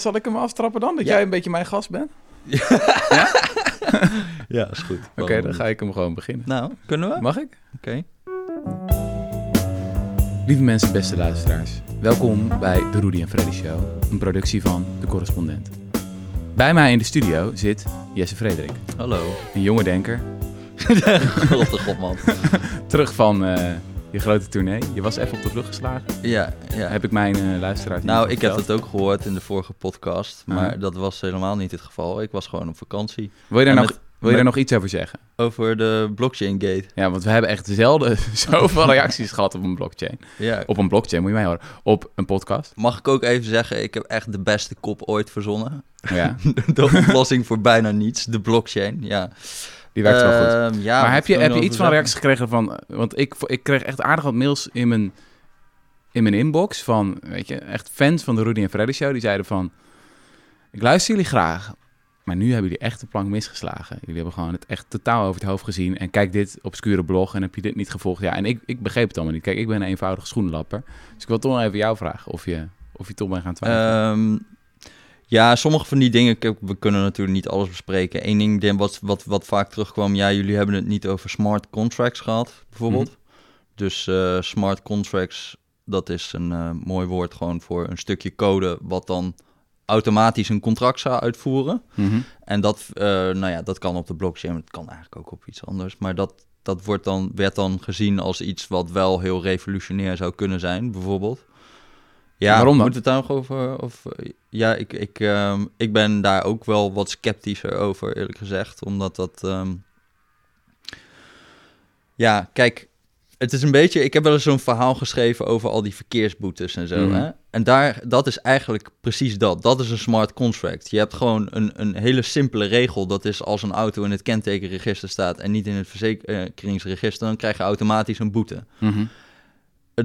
Zal ik hem aftrappen dan? Dat jij een beetje mijn gast bent? Ja, is goed. Oké, dan ga ik hem gewoon beginnen. Nou, kunnen we? Mag ik? Oké. Lieve mensen, beste luisteraars. Welkom bij de Rudy en Freddy Show, een productie van De Correspondent. Bij mij in de studio zit Jesse Frederik, Hallo. een jonge denker. God de god, man. Terug van eh, je grote tournee. Je was even op de vlucht geslagen. Ja, ja. Heb ik mijn luisteraars niet Nou, ik heb het ook gehoord in de vorige podcast, maar dat was helemaal niet het geval. Ik was gewoon op vakantie. Wil je daar, En nog, met- wil je daar met- nog iets over zeggen? Over de blockchain gate. Ja, want we hebben echt zelden zoveel reacties gehad op een blockchain. Ja. Op een blockchain, moet je mij horen. Op een podcast. Mag ik ook even zeggen, ik heb echt de beste kop ooit verzonnen. Ja, de oplossing voor bijna niets, de blockchain. Ja, die werkt wel goed. Ehm, ja, maar heb je, heb je iets van reacties gekregen van... Want ik, ik kreeg echt aardig wat mails in mijn, in mijn inbox van, weet je, echt fans van de Rudy en Freddy Show. Die zeiden van, ik luister jullie graag, maar nu hebben jullie echt de plank misgeslagen. Jullie hebben gewoon het echt totaal over het hoofd gezien. En kijk dit obscure blog en heb je dit niet gevolgd. Ja, en ik, ik begreep het allemaal niet. Kijk, ik ben een eenvoudige schoenenlapper. Dus ik wil toch nog even jou vragen of je, of je toch bent gaan twijfelen. Ehm, ja, sommige van die dingen, we kunnen natuurlijk niet alles bespreken. Eén ding wat, wat, wat vaak terugkwam, ja, jullie hebben het niet over smart contracts gehad, bijvoorbeeld. Mhm. Dus eh, smart contracts, dat is een eh, mooi woord gewoon voor een stukje code wat dan automatisch een contract zou uitvoeren. Mhm. En dat, eh, nou ja, dat kan op de blockchain, het kan eigenlijk ook op iets anders. Maar dat, dat wordt dan, werd dan gezien als iets wat wel heel revolutionair zou kunnen zijn, bijvoorbeeld. Ja, Waarom dan? Moeten we het daar nog over? Of, ja, ik, ik, ehm, ik ben daar ook wel wat sceptischer over, eerlijk gezegd. Omdat dat... ehm, ja, kijk, het is een beetje... Ik heb wel eens zo'n verhaal geschreven over al die verkeersboetes en zo. Mhm. Hè? En daar, dat is eigenlijk precies dat. Dat is een smart contract. Je hebt gewoon een, een hele simpele regel. Dat is als een auto in het kentekenregister staat en niet in het verzekeringsregister, dan krijg je automatisch een boete. Mhm.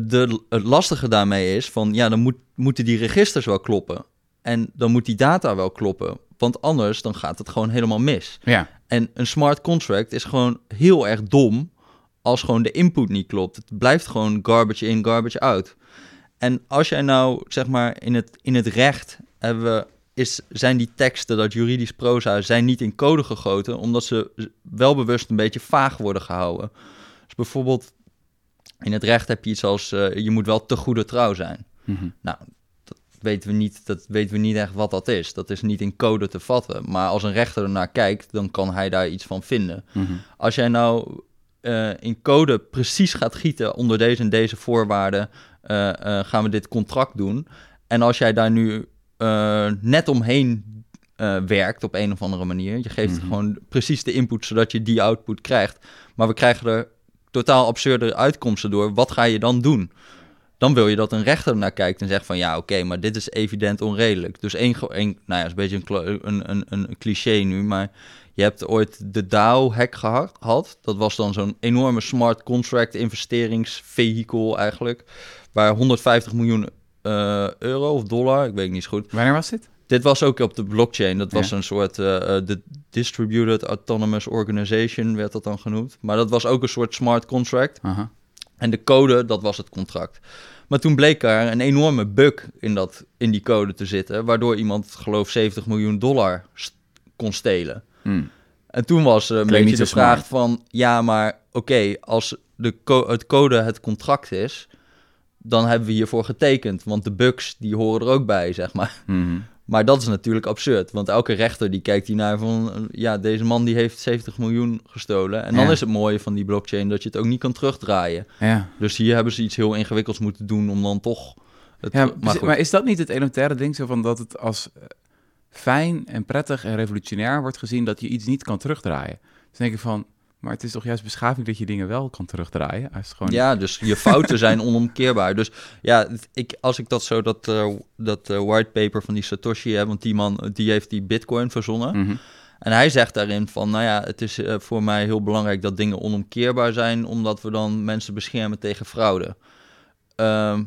De, het lastige daarmee is van, ja, dan moet, moeten die registers wel kloppen. En dan moet die data wel kloppen. Want anders dan gaat het gewoon helemaal mis. Ja, En een smart contract is gewoon heel erg dom als gewoon de input niet klopt. Het blijft gewoon garbage in, garbage out. En als jij nou, zeg maar, in het, in het recht hebben we, is, zijn die teksten, dat juridisch proza, zijn niet in code gegoten, omdat ze wel bewust een beetje vaag worden gehouden. Dus bijvoorbeeld, in het recht heb je iets als, eh, je moet wel te goede trouw zijn. Mhm. Nou, dat weten, we niet, dat weten we niet echt wat dat is. Dat is niet in code te vatten. Maar als een rechter ernaar kijkt, dan kan hij daar iets van vinden. Mhm. Als jij nou eh, in code precies gaat gieten onder deze en deze voorwaarden, eh, gaan we dit contract doen. En als jij daar nu net omheen werkt op een of andere manier, je geeft Mhm. gewoon precies de input zodat je die output krijgt, maar we krijgen er totaal absurde uitkomsten door, wat ga je dan doen? Dan wil je dat een rechter naar kijkt en zegt van ja, oké, maar dit is evident onredelijk. Dus één, nou ja, is een beetje een, een, een, cliché nu, maar je hebt ooit de DAO-hack gehad. Dat was dan zo'n enorme smart contract investeringsvehikel eigenlijk, waar 150 miljoen eh, euro of dollar, ik weet niet goed. Wanneer was dit? Dit was ook op de blockchain. Dat was Ja. een soort eh, eh, de Distributed Autonomous Organization werd dat dan genoemd. Maar dat was ook een soort smart contract. Aha. En de code, dat was het contract. Maar toen bleek er een enorme bug in, dat, in die code te zitten, waardoor iemand, geloof 70 miljoen dollar st- kon stelen. Hmm. En toen was er een Klinkt beetje de vraag smart. van, ja, maar oké, als de co- het code het contract is, dan hebben we hiervoor getekend, want de bugs die horen er ook bij, zeg maar. Mhm. Maar dat is natuurlijk absurd, want elke rechter die kijkt hiernaar van, ja, deze man die heeft 70 miljoen gestolen. En dan Ja. is het mooie van die blockchain dat je het ook niet kan terugdraaien. Ja. Dus hier hebben ze iets heel ingewikkelds moeten doen om dan toch... Het, Ja, maar maar, is dat niet het elementaire ding zo van dat het als eh, fijn en prettig en revolutionair wordt gezien dat je iets niet kan terugdraaien? Dus denk ik van, maar het is toch juist beschaving dat je dingen wel kan terugdraaien? Als gewoon... Ja, dus je fouten zijn onomkeerbaar. Dus ja, ik, als ik dat zo, dat, eh dat eh, whitepaper van die Satoshi heb, want die man die heeft die bitcoin verzonnen. Mhm. En hij zegt daarin van, nou ja, het is eh, voor mij heel belangrijk dat dingen onomkeerbaar zijn, omdat we dan mensen beschermen tegen fraude. Ehm,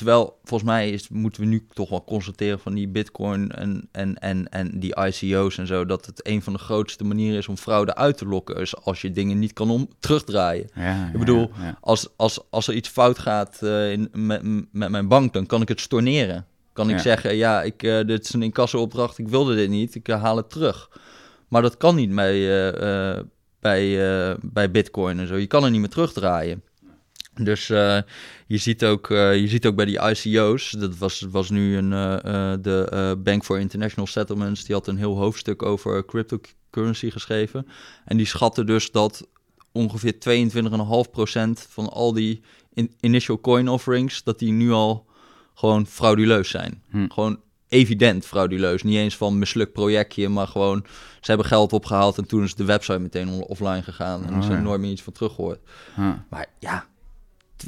terwijl, volgens mij is, moeten we nu toch wel constateren van die bitcoin en, en, en, en die ICO's en zo, dat het een van de grootste manieren is om fraude uit te lokken, is als je dingen niet kan om, terugdraaien. Ja, Ik bedoel, ja, ja. Als, als, als er iets fout gaat eh, in, met, met mijn bank, dan kan ik het storneren. Kan ik zeggen, ja, ik, eh, dit is een incassoopdracht, ik wilde dit niet, ik eh, haal het terug. Maar dat kan niet bij, bij, bij Bitcoin en zo. Je kan er niet meer terugdraaien. Dus eh, je, ziet ook, eh, je ziet ook bij die ICO's, dat was, was nu een, eh, de Bank for International Settlements, die had een heel hoofdstuk over cryptocurrency geschreven. En die schatten dus dat ongeveer 22,5% van al die in- initial coin offerings, dat die nu al gewoon frauduleus zijn. Hm. Gewoon evident frauduleus. Niet eens van mislukt projectje, maar gewoon ze hebben geld opgehaald en toen is de website meteen offline gegaan en Oh, er ja. nooit meer iets van teruggehoord. Huh. Maar ja,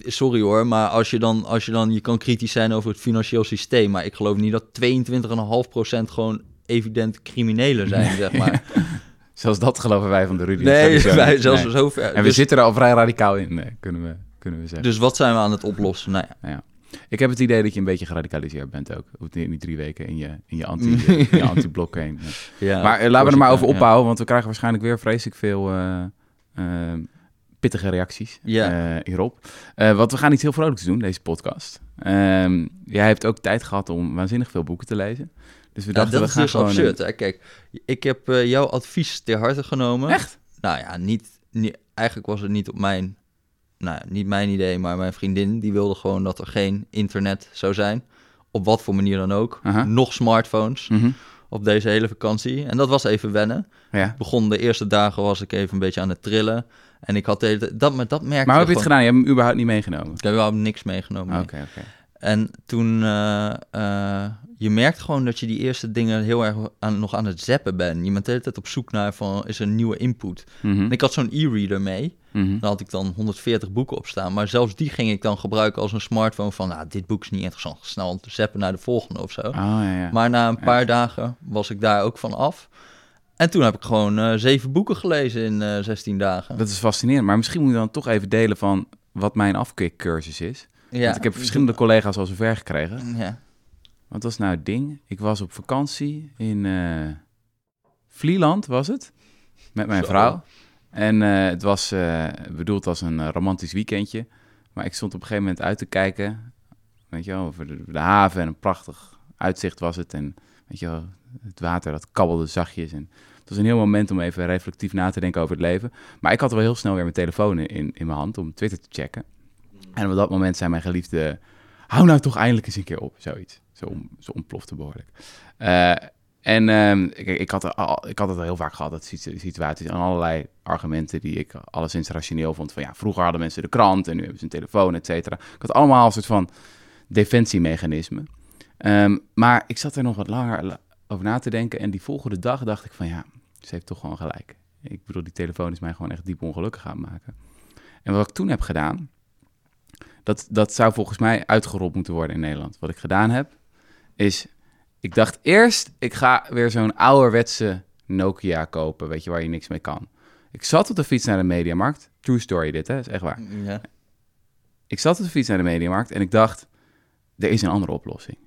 sorry hoor, maar als je dan, als je dan, je kan kritisch zijn over het financieel systeem, maar ik geloof niet dat 22,5% gewoon evident criminelen zijn, zeg maar. Zelfs dat geloven wij van de Rudy. Nee, wij zelfs Nee. zo ver. En we dus, zitten er al vrij radicaal in, nee, kunnen, we, kunnen we zeggen. dus wat zijn we aan het oplossen? Nou ja, Ik heb het idee dat je een beetje geradicaliseerd bent ook. In die drie weken in je, in je anti- in je anti-blok heen. ja maar eh, laten we er maar over ophouden, want we krijgen waarschijnlijk weer vreselijk veel eh, eh, pittige reacties eh, hierop. Eh, want we gaan iets heel vrolijks doen, deze podcast. Ehm, jij hebt ook tijd gehad om waanzinnig veel boeken te lezen. Dus we Ja, dachten, dat we is gaan dus gewoon... absurd. Hè? Kijk, ik heb eh, jouw advies ter harte genomen. Echt? Nou ja, niet, niet, eigenlijk was het niet op mijn, nou niet mijn idee, maar mijn vriendin die wilde gewoon dat er geen internet zou zijn. Op wat voor manier dan ook. Nog smartphones Mhm. op deze hele vakantie. En dat was even wennen. Ja. Begon de eerste dagen was ik even een beetje aan het trillen. En ik had de hele dat, maar dat merkte Maar hoe heb je het gedaan? Je hebt hem überhaupt niet meegenomen? Ik heb überhaupt niks meegenomen. Oké, nee. oké. En toen, eh, eh, je merkt gewoon dat je die eerste dingen heel erg aan, nog aan het zappen bent. Je bent de hele tijd op zoek naar van, is er een nieuwe input? Mhm. En ik had zo'n e-reader mee. Mhm. Daar had ik dan 140 boeken op staan. Maar zelfs die ging ik dan gebruiken als een smartphone van, nou, dit boek is niet interessant. Snel te zappen naar de volgende of zo. Oh, ja, ja. Maar na een Ja. paar dagen was ik daar ook van af. En toen heb ik gewoon eh, zeven boeken gelezen in eh 16 dagen. Dat is fascinerend. Maar misschien moet je dan toch even delen van wat mijn afkikcursus is. ja. Want ik heb verschillende collega's al zover gekregen. Ja. Wat was nou het ding? Ik was op vakantie in eh Vlieland, was het? Met mijn Zo. vrouw. En het was bedoeld als een romantisch weekendje. Maar ik stond op een gegeven moment uit te kijken. Weet je wel, over de, de haven en een prachtig uitzicht was het. En weet je wel, het water dat kabbelde zachtjes. En was een heel moment om even reflectief na te denken over het leven. Maar ik had wel heel snel weer mijn telefoon in, in, mijn hand om Twitter te checken. En op dat moment zei mijn geliefde... Hou nou toch eindelijk eens een keer op, zoiets. Zo, om, zo ontplofte behoorlijk. Eh, en ehm, ik, ik, had al, ik had het al heel vaak gehad, dat situ- situaties en allerlei argumenten die ik alleszins rationeel vond. Van ja, vroeger hadden mensen de krant en nu hebben ze een telefoon, et cetera. Ik had allemaal een soort van defensiemechanisme. Ehm, maar ik zat er nog wat langer la- over na te denken en die volgende dag dacht ik van ja, ze heeft toch gewoon gelijk. Ik bedoel, die telefoon is mij gewoon echt diep ongelukkig gaan maken. En wat ik toen heb gedaan, dat, dat zou volgens mij uitgerold moeten worden in Nederland. Wat ik gedaan heb, is... Ik dacht eerst, ik ga weer zo'n ouderwetse Nokia kopen, weet je, waar je niks mee kan. Ik zat op de fiets naar de Mediamarkt. True story dit, hè? is echt waar. Ja. Ik zat op de fiets naar de Mediamarkt en ik dacht, er is een andere oplossing.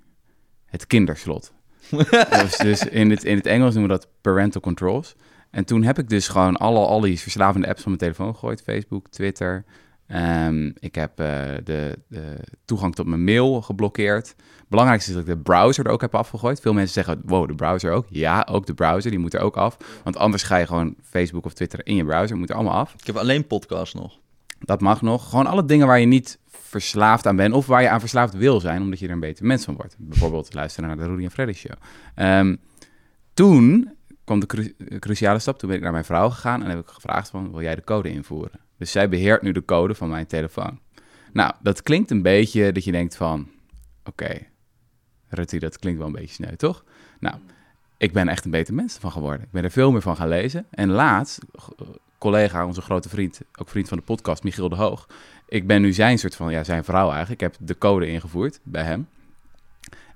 Het kinderslot. Dus dus in, het, in het Engels noemen we dat parental controls. En toen heb ik dus gewoon alle, al die verslavende apps van mijn telefoon gegooid. Facebook, Twitter. Ehm, ik heb eh, de, de toegang tot mijn mail geblokkeerd. Belangrijkste is dat ik de browser er ook heb afgegooid. Veel mensen zeggen, wow, de browser ook. Ja, ook de browser, die moet er ook af. Want anders ga je gewoon Facebook of Twitter in je browser, moet er allemaal af. Ik heb alleen podcast nog. Dat mag nog. Gewoon alle dingen waar je niet verslaafd aan bent of waar je aan verslaafd wil zijn, omdat je er een beter mens van wordt. Bijvoorbeeld luisteren naar de Rudy en Freddy show. Ehm, toen kwam de cru- cruciale stap. Toen ben ik naar mijn vrouw gegaan en heb ik gevraagd van, wil jij de code invoeren? Dus zij beheert nu de code van mijn telefoon. Nou, dat klinkt een beetje dat je denkt van, oké, Rutte, dat klinkt wel een beetje sneu, toch? Nou, ik ben echt een beter mens van geworden. Ik ben er veel meer van gaan lezen. En laatst, eh, collega, onze grote vriend, ook vriend van de podcast, Michiel de Hoog. Ik ben nu zijn soort van, ja, zijn vrouw eigenlijk. Ik heb de code ingevoerd bij hem.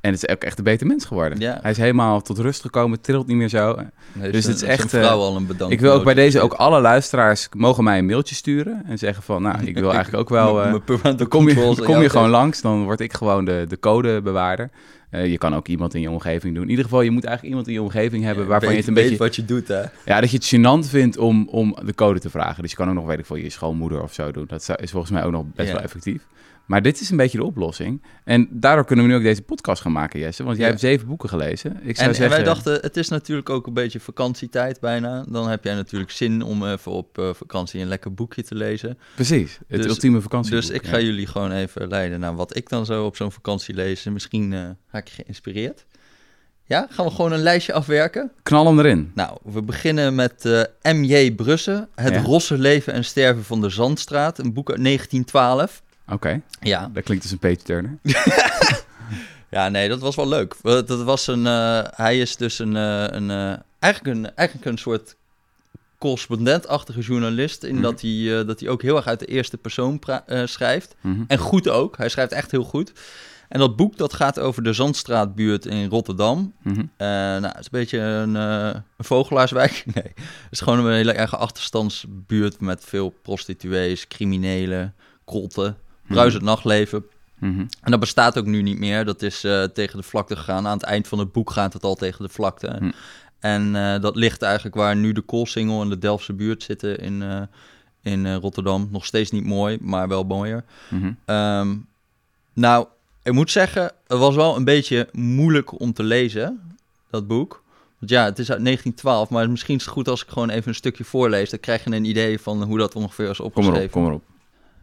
En het is ook echt een beter mens geworden. Ja. Hij is helemaal tot rust gekomen, trilt niet meer zo. Nee, Dus het is echt, vrouw eh, al een bedankt. ik wil ook bij deze ook alle luisteraars mogen mij een mailtje sturen en zeggen van, nou, ik wil eigenlijk ook wel. eh, dan kom je, kom je gewoon langs, dan word ik gewoon de, de codebewaarder. Eh, je kan ook iemand in je omgeving doen. In ieder geval, je moet eigenlijk iemand in je omgeving hebben Ja, waarvan weet, je het een weet beetje... wat je doet, hè. Ja, dat je het gênant vindt om, om de code te vragen. Dus je kan ook nog, weet ik veel, je schoonmoeder of zo doen. Dat is volgens mij ook nog best Ja. wel effectief. Maar dit is een beetje de oplossing. En daardoor kunnen we nu ook deze podcast gaan maken, Jesse. Want jij Ja. hebt zeven boeken gelezen. Ik zou En, zeggen... en wij dachten, het is natuurlijk ook een beetje vakantietijd bijna. Dan heb jij natuurlijk zin om even op eh, vakantie een lekker boekje te lezen. Precies, het Dus- ultieme vakantie. Dus ik ga jullie gewoon even leiden naar wat ik dan zo op zo'n vakantie lees. En misschien eh raak je geïnspireerd. Ja, gaan we gewoon een lijstje afwerken? Knal hem erin. Nou, we beginnen met eh, M.J. Brussen. Het Ja. rosse leven en sterven van de Zandstraat. Een boek uit 1912. Oké, Ja, dat klinkt als een Peter Turner. ja nee, dat was wel leuk. Dat was een, eh, hij is dus een, eh, een, eh, eigenlijk een, eigenlijk een soort correspondentachtige journalist. In Mhm. dat, hij, dat hij ook heel erg uit de eerste persoon schrijft. Mhm. En goed ook. Hij schrijft echt heel goed. En dat boek dat gaat over de Zandstraatbuurt in Rotterdam. Mhm. Nou, het is een beetje een, een vogelaarswijk. Nee, het is gewoon een hele erge achterstandsbuurt met veel prostituees, criminelen, krotten, bruisend nachtleven. Mhm. En dat bestaat ook nu niet meer. Dat is eh, tegen de vlakte gegaan. Aan het eind van het boek gaat het al tegen de vlakte. Hm. En eh, dat ligt eigenlijk waar nu de Koolsingel en de Delftse buurt zitten in, eh, in Rotterdam. Nog steeds niet mooi, maar wel mooier. Mhm. Ehm, nou, ik moet zeggen, het was wel een beetje moeilijk om te lezen, dat boek. Want ja, het is uit 1912, maar misschien is het goed als ik gewoon even een stukje voorlees. Dan krijg je een idee van hoe dat ongeveer is Kom opgeschreven. erop, kom erop.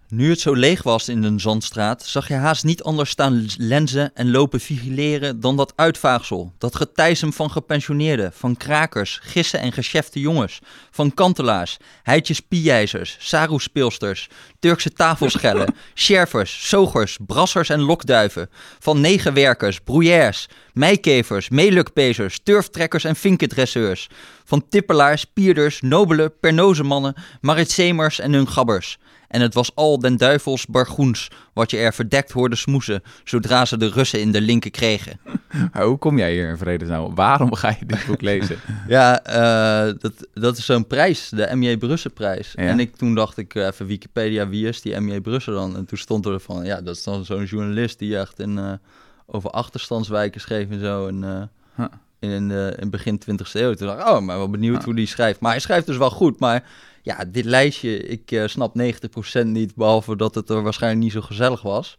Nu het zo leeg was in de Zandstraat, zag je haast niet anders staan lenzen en lopen vigileren dan dat uitvaagsel. Dat getijsem van gepensioneerden, van krakers, gissen en geschefte jongens, van kantelaars, heidjes piejijzers, saroespeelsters, Turkse tafelschellen, schervers, zogers, brassers en lokduiven, van negenwerkers, brouillairs, meikevers, meelukpezers, turftrekkers en vinkendresseurs, van tippelaars, pierders, nobele, pernozemannen, maritsemers en hun gabbers. En het was al den duivels bargoens, wat je er verdekt hoorde smoesen, zodra ze de Russen in de linken kregen. Maar hoe kom jij hier in vredesnaam? Waarom ga je dit boek lezen? Ja, eh, dat, dat is zo'n prijs, de M.J. Brussen-prijs. Ja. En ik, toen dacht ik eh, even Wikipedia, wie is die M.J. Brussen dan? En toen stond er van, ja, dat is dan zo'n journalist die echt in, eh, over achterstandswijken schreef en zo. En, Huh. In, eh, in begin 20e eeuw. Toen dacht ik, oh, maar wel benieuwd hoe die schrijft. Maar hij schrijft dus wel goed, maar ja, dit lijstje, ik eh, snap 90% niet, behalve dat het er waarschijnlijk niet zo gezellig was.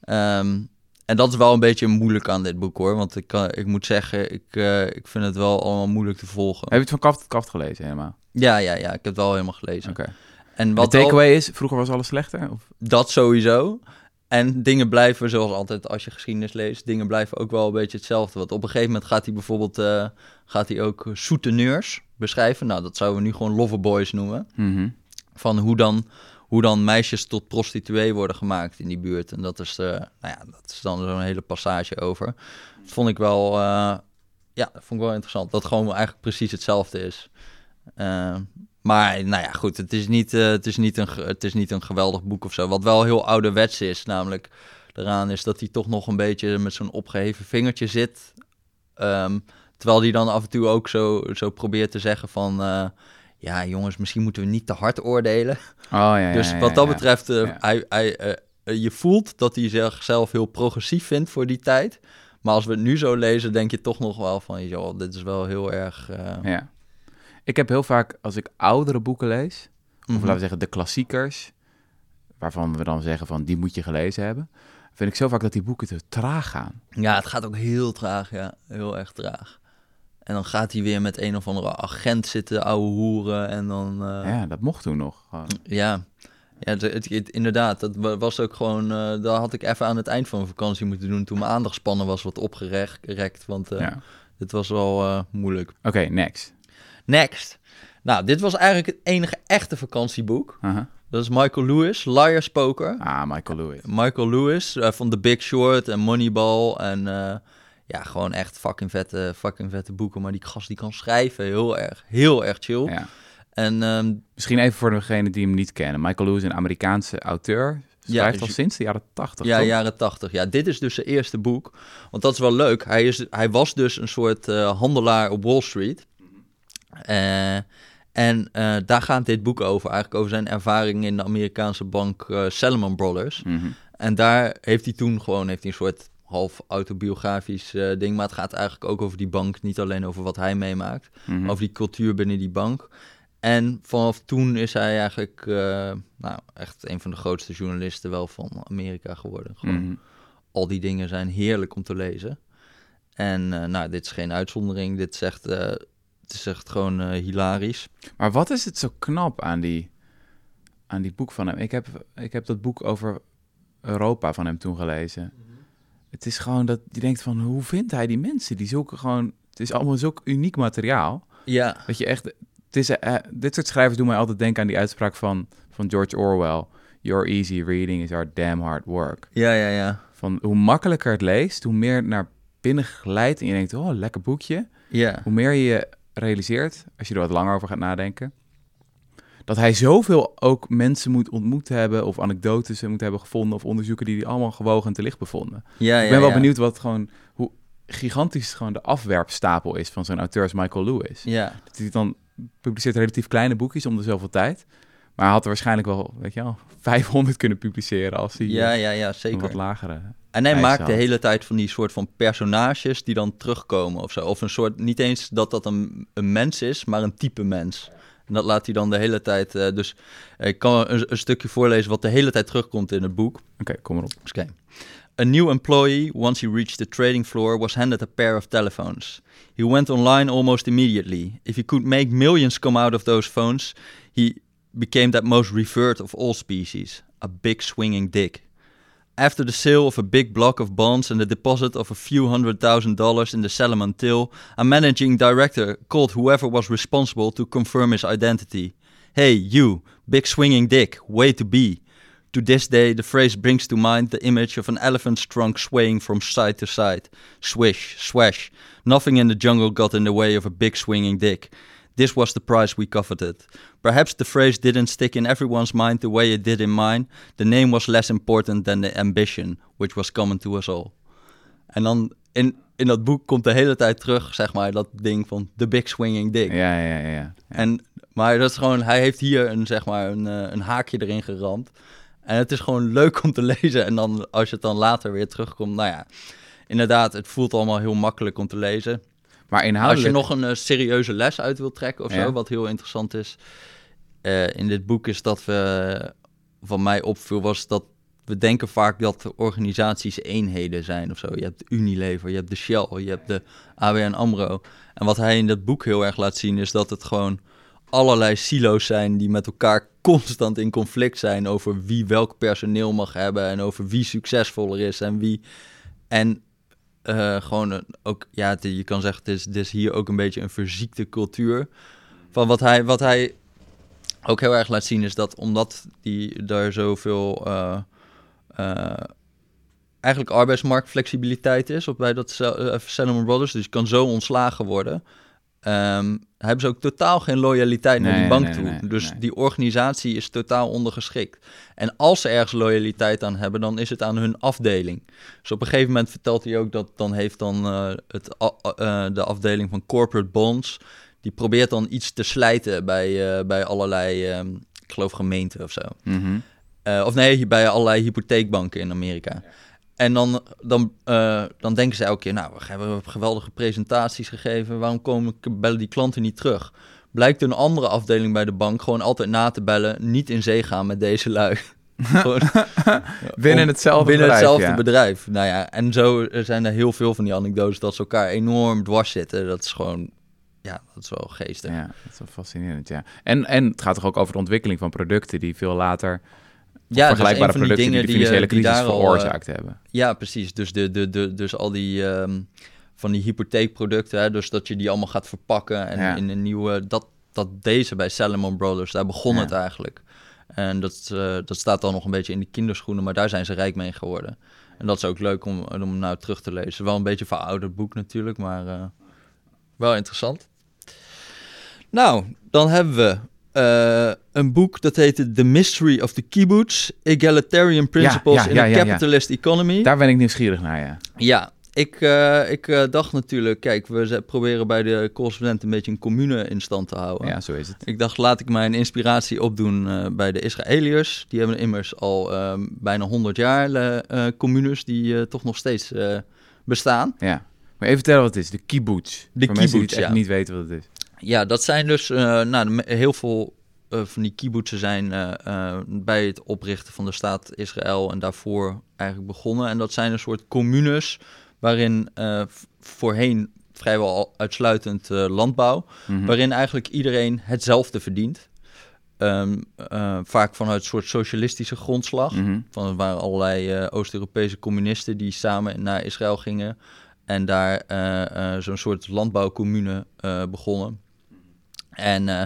Ehm, en dat is wel een beetje moeilijk aan dit boek hoor, want ik, kan, ik moet zeggen, ik, eh, ik vind het wel allemaal moeilijk te volgen. Heb je het van kaft tot kaft gelezen helemaal? Ja, ja, ja, ik heb het wel helemaal gelezen. Oké. En De wat wel- takeaway is, vroeger was alles slechter? Of? dat sowieso. En dingen blijven, zoals altijd als je geschiedenis leest, dingen blijven ook wel een beetje hetzelfde. Want op een gegeven moment gaat hij bijvoorbeeld eh, gaat hij ook souteneurs beschrijven. Nou, dat zouden we nu gewoon loverboys noemen. Mhm. Van hoe dan, hoe dan meisjes tot prostituee worden gemaakt in die buurt. En dat is, eh, nou ja, dat is dan zo'n hele passage over. Dat vond ik wel, eh, ja, dat vond ik wel interessant. Dat gewoon eigenlijk precies hetzelfde is. Maar nou ja, goed, het is, niet, eh, het, is niet een, het is niet een geweldig boek of zo. Wat wel heel ouderwets is, namelijk eraan is dat hij toch nog een beetje met zo'n opgeheven vingertje zit. Ehm, terwijl hij dan af en toe ook zo, zo probeert te zeggen van... eh, ja, jongens, misschien moeten we niet te hard oordelen. Oh ja, ja, dus wat dat ja. betreft, eh, hij, hij, je voelt dat hij zichzelf heel progressief vindt voor die tijd. Maar als we het nu zo lezen, denk je toch nog wel van... joh, dit is wel heel erg... Ja. Ik heb heel vaak, als ik oudere boeken lees, of mhm. laten we zeggen de klassiekers, waarvan we dan zeggen van die moet je gelezen hebben, vind ik zo vaak dat die boeken te traag gaan. Ja, het gaat ook heel traag, ja. Heel erg traag. En dan gaat hij weer met een of andere agent zitten, ouwe hoeren. En dan, eh, Ja, dat mocht toen nog. Gewoon. ja. Ja, het, het- het- inderdaad. Dat wa- was ook gewoon... eh dat had ik even aan het eind van mijn vakantie moeten doen... toen mijn aandachtspannen was wat opgerekt. Want Ja. dit was wel moeilijk. Oké, next. Next. Nou, dit was eigenlijk het enige echte vakantieboek. Aha. Dat is Michael Lewis, Liar's Poker. Ah, Michael Lewis. Michael Lewis eh, van The Big Short en Moneyball. En eh, ja, gewoon echt fucking vette, fucking vette boeken. Maar die gast die kan schrijven, heel erg, heel erg chill. Ja. En ehm, Misschien even voor degenen die hem niet kennen. Michael Lewis, een Amerikaanse auteur, schrijft al sinds de jaren tachtig. ja, toch? jaren tachtig. Ja, dit is dus zijn eerste boek. Want dat is wel leuk. Hij, is, hij was dus een soort eh, handelaar op Wall Street. Eh, en eh, daar gaat dit boek over. Eigenlijk over zijn ervaring in de Amerikaanse bank eh, Salomon Brothers. Mhm. En daar heeft hij toen gewoon heeft hij een soort half autobiografisch ding. Maar het gaat eigenlijk ook over die bank. Niet alleen over wat hij meemaakt. Mhm. Over die cultuur binnen die bank. En vanaf toen is hij eigenlijk nou, echt een van de grootste journalisten wel van Amerika geworden. Gewoon, Mhm. Al die dingen zijn heerlijk om te lezen. En nou, dit is geen uitzondering. Dit eh, het is echt gewoon eh, hilarisch. Maar wat is het zo knap aan die, aan die boek van hem? Ik heb, ik heb dat boek over Europa van hem toen gelezen. Het is gewoon dat je denkt van, hoe vindt hij die mensen? Die zoeken gewoon, het is allemaal zulk uniek materiaal. Ja, Dat je echt, het is, eh, dit soort schrijvers doen mij altijd denken aan die uitspraak van, van George Orwell. Your easy reading is our damn hard work. ja, ja, ja. Van hoe makkelijker het leest, hoe meer naar binnen glijdt en je denkt, oh, lekker boekje. Ja, Hoe meer je realiseert, als je er wat langer over gaat nadenken, dat hij zoveel ook mensen moet ontmoet hebben of anekdotes moet hebben gevonden of onderzoeken die hij allemaal gewogen en te licht bevonden. ja, ik ben wel ja. benieuwd wat gewoon, hoe gigantisch gewoon de afwerpstapel is van zo'n auteur als Michael Lewis. Ja, Dat hij dan publiceert relatief kleine boekjes om de zoveel tijd. Maar hij had er waarschijnlijk wel, weet je wel, 500 kunnen publiceren als hij ja, ja, ja, zeker. wat lagere. En hij maakt de hele tijd van die soort van personages die dan terugkomen of zo. Of een soort, niet eens dat dat een, een mens is, maar een type mens. En dat laat hij dan de hele tijd. eh, dus ik kan een, een stukje voorlezen wat de hele tijd terugkomt in het boek. Oké, kom erop. Dus kijk. A new employee, once he reached the trading floor, was handed a pair of telephones. He went online almost immediately. If he could make millions come out of those phones, he became that most revered of all species a big swinging dick. After the sale of a big block of bonds and the deposit of a few hundred thousand dollars in the Salomon till, a managing director called whoever was responsible to confirm his identity. Hey, you, big swinging dick, way to be. To this day, the phrase brings to mind the image of an elephant's trunk swaying from side to side. Swish, swash. Nothing in the jungle got in the way of a big swinging dick. This was the prize we coveted. Perhaps the phrase didn't stick in everyone's mind the way it did in mine. The name was less important than the ambition, which was common to us all. En dan in, in dat boek komt de hele tijd terug, zeg maar, dat ding van the big swinging dick. Ja, ja, ja. ja. En, maar dat is gewoon, hij heeft hier een, zeg maar, een, eh, een haakje erin geramd. En het is gewoon leuk om te lezen. En dan, als je het dan later weer terugkomt, nou ja, inderdaad, het voelt allemaal heel makkelijk om te lezen. Maar Als inhoudelijk... je nog een eh, serieuze les uit wilt trekken of Ja. zo, wat heel interessant is. eh, in dit boek is dat we, van mij opviel, was dat we denken vaak dat organisaties eenheden zijn of zo. Je hebt Unilever, je hebt de Shell, je hebt de ABN AMRO. En wat hij in dat boek heel erg laat zien is dat het gewoon allerlei silo's zijn die met elkaar constant in conflict zijn over wie welk personeel mag hebben en over wie succesvoller is en wie. En eh, gewoon een- ook, ja, je kan zeggen, het is, het is hier ook een beetje een verziekte cultuur. Van wat hij, wat hij ook heel erg laat zien is dat omdat die daar zoveel uh, eigenlijk arbeidsmarktflexibiliteit is op bij dat Salomon Brothers, dus je kan zo ontslagen worden. Um, hebben ze ook totaal geen loyaliteit nee, naar die bank nee, toe. Nee, dus die organisatie is totaal ondergeschikt. En als ze ergens loyaliteit aan hebben, dan is het aan hun afdeling. Dus op een gegeven moment vertelt hij ook dat dan heeft dan uh, het, uh, de afdeling van corporate bonds, die probeert dan iets te slijten bij, uh, bij allerlei, um, ik geloof gemeenten of zo. Mm -hmm. of nee, bij allerlei hypotheekbanken in Amerika. En dan, dan, uh, dan denken ze elke keer, nou, we hebben geweldige presentaties gegeven, waarom komen, bellen die klanten niet terug? Blijkt een andere afdeling bij de bank gewoon altijd na te bellen, niet in zee gaan met deze lui. gewoon, binnen hetzelfde binnen bedrijf. hetzelfde ja. bedrijf. Nou ja, en zo zijn er heel veel van die anekdotes dat ze elkaar enorm dwars zitten. Dat is gewoon, ja, dat is wel geestig. Ja, dat is wel fascinerend, ja. En, en het gaat toch ook over de ontwikkeling van producten die veel later ja, vergelijkbare dus producten die, die de financiële die, crisis die veroorzaakt al, hebben. Ja, precies. Dus, de, de, de, dus al die um, van die hypotheekproducten, hè, dus dat je die allemaal gaat verpakken en ja. in een nieuwe, dat, dat deze bij Salomon Brothers, daar begon ja. het eigenlijk. En dat, uh, dat staat dan nog een beetje in de kinderschoenen, maar daar zijn ze rijk mee geworden. En dat is ook leuk om, om nou terug te lezen. Wel een beetje een verouderd boek natuurlijk, maar uh, wel interessant. Nou, dan hebben we uh, een boek dat heette The Mystery of the Kibbutz, Egalitarian Principles ja, ja, ja, in a Capitalist Economy. Daar ben ik nieuwsgierig naar, ja. Ja, ik, uh, ik uh, dacht natuurlijk, kijk, we proberen bij de correspondent een beetje een commune in stand te houden. Ja, zo is het. Ik dacht, laat ik mijn inspiratie opdoen uh, bij de Israëliërs. Die hebben immers al um, bijna 100 jaar communes die toch nog steeds bestaan. Ja, maar even vertellen wat het is, de kibbutz. De kibbutz, die het echt ja. niet weten wat het is. Ja, dat zijn dus eh, nou, heel veel eh, van die kibbutzen zijn eh, bij het oprichten van de staat Israël en daarvoor eigenlijk begonnen. En dat zijn een soort communes waarin voorheen vrijwel uitsluitend landbouw, Mhm. waarin eigenlijk iedereen hetzelfde verdient. Ehm, eh, vaak vanuit een soort socialistische grondslag. Mhm. Van, er waren allerlei Oost-Europese communisten die samen naar Israël gingen. En daar zo'n soort landbouwcommune begonnen. En eh,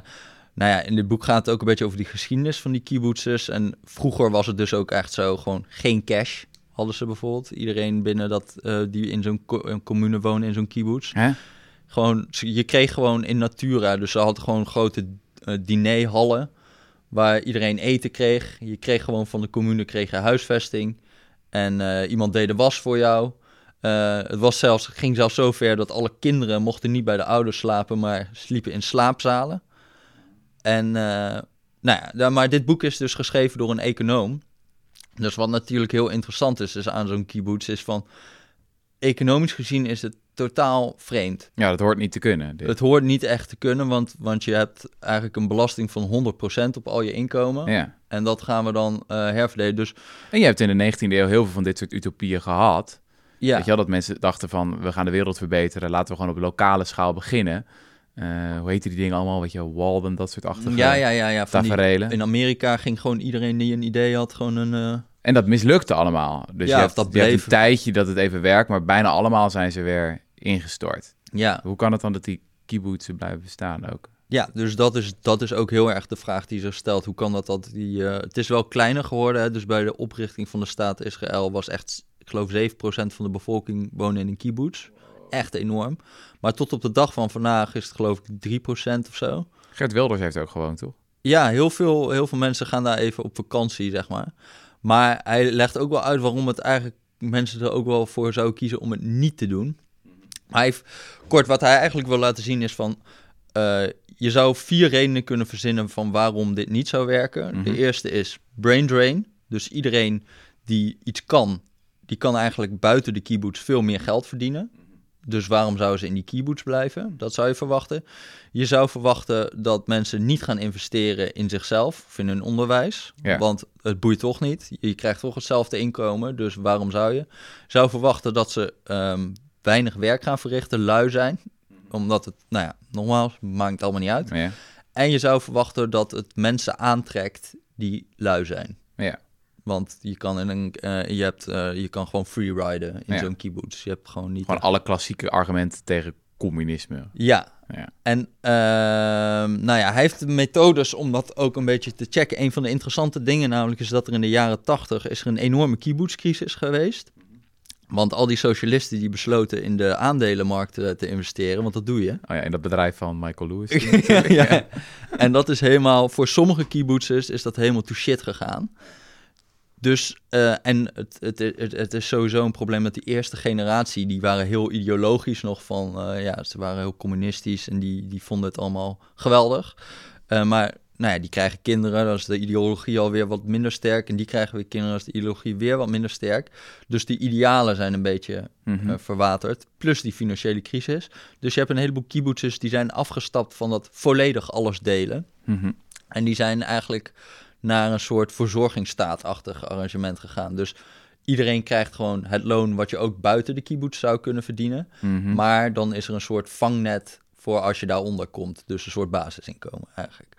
nou ja, in dit boek gaat het ook een beetje over die geschiedenis van die kibbutzes. En vroeger was het dus ook echt zo, gewoon geen cash hadden ze bijvoorbeeld. Iedereen binnen dat, eh, die in zo'n co- commune woonde, in zo'n kibbutz. Gewoon, je kreeg gewoon in natura, dus ze hadden gewoon grote eh, dinerhallen waar iedereen eten kreeg. Je kreeg gewoon van de commune kreeg je huisvesting en iemand deed de was voor jou. Eh, het was zelfs, ging zelfs zo ver dat alle kinderen mochten niet bij de ouders slapen, maar sliepen in slaapzalen. En, eh, nou ja, maar dit boek is dus geschreven door een econoom. Dus wat natuurlijk heel interessant is, is aan zo'n kibbutz, is van, economisch gezien is het totaal vreemd. Ja, dat hoort niet te kunnen. dit. Het hoort niet echt te kunnen, want, want je hebt eigenlijk een belasting van 100% op al je inkomen. Ja. En dat gaan we dan eh, herverdelen. Dus En je hebt in de 19e eeuw heel veel van dit soort utopieën gehad. Ja, Weet je wel, dat mensen dachten van, we gaan de wereld verbeteren. Laten we gewoon op lokale schaal beginnen. Eh, hoe heette die dingen allemaal? Weet je, Walden, dat soort achtige ja, ja, ja, ja. Van die, taferelen. in Amerika ging gewoon iedereen die een idee had, gewoon een... eh, En dat mislukte allemaal. Dus Ja, je, hebt, dat je hebt bleef- een tijdje dat het even werkt, maar bijna allemaal zijn ze weer ingestort. ja, Hoe kan het dan dat die kibbutzen blijven bestaan ook? ja, dus dat is, dat is ook heel erg de vraag die zich stelt. Hoe kan dat dat die... eh, het is wel kleiner geworden, hè? dus bij de oprichting van de staat Israël was echt, ik geloof 7% van de bevolking wonen in een kibbutz. Echt enorm. Maar tot op de dag van vandaag is het geloof ik 3% of zo. Gert Wilders heeft ook gewoond, toch? Ja, heel veel, heel veel mensen gaan daar even op vakantie, zeg maar. Maar hij legt ook wel uit waarom het eigenlijk mensen er ook wel voor zouden kiezen om het niet te doen. Maar hij heeft, kort, wat hij eigenlijk wil laten zien is van... eh, je zou vier redenen kunnen verzinnen van waarom dit niet zou werken. Mhm. De eerste is brain drain. Dus iedereen die iets kan, die kan eigenlijk buiten de kibbutz veel meer geld verdienen. Dus waarom zouden ze in die kibbutz blijven? Dat zou je verwachten. Je zou verwachten dat mensen niet gaan investeren in zichzelf of in hun onderwijs. Ja. Want het boeit toch niet. Je krijgt toch hetzelfde inkomen. Dus waarom zou je? Je zou verwachten dat ze ehm, weinig werk gaan verrichten, lui zijn. Omdat het, nou ja, nogmaals, maakt allemaal niet uit. Ja. En je zou verwachten dat het mensen aantrekt die lui zijn. Ja. Want je kan, in een, eh, je hebt, eh, je kan gewoon freeriden in Ja. zo'n kibbutz. Je hebt gewoon niet... Gewoon alle klassieke argumenten tegen communisme. Ja. Ja. En ehm, nou ja, hij heeft methodes om dat ook een beetje te checken. Een van de interessante dingen namelijk is dat er in de jaren tachtig is er een enorme kibbutzcrisis geweest. Want al die socialisten die besloten in de aandelenmarkt eh, te investeren, want dat doe je. Oh ja, in dat bedrijf van Michael Lewis. ja, ja. En dat is helemaal, voor sommige kibbutzers is dat helemaal to shit gegaan. Dus, eh, en het, het, het, het is sowieso een probleem dat die eerste generatie, die waren heel ideologisch nog van, eh, ja, ze waren heel communistisch en die, die vonden het allemaal geweldig. Eh, maar, nou ja, die krijgen kinderen, dan is de ideologie alweer wat minder sterk. En die krijgen weer kinderen, dan is de ideologie weer wat minder sterk. Dus die idealen zijn een beetje Mhm. verwaterd. Plus die financiële crisis. Dus je hebt een heleboel kibbutzers die zijn afgestapt van dat volledig alles delen. Mhm. En die zijn eigenlijk naar een soort verzorgingsstaatachtig arrangement gegaan. Dus iedereen krijgt gewoon het loon wat je ook buiten de kibbutz zou kunnen verdienen. Mhm. Maar dan is er een soort vangnet voor als je daaronder komt. Dus een soort basisinkomen eigenlijk.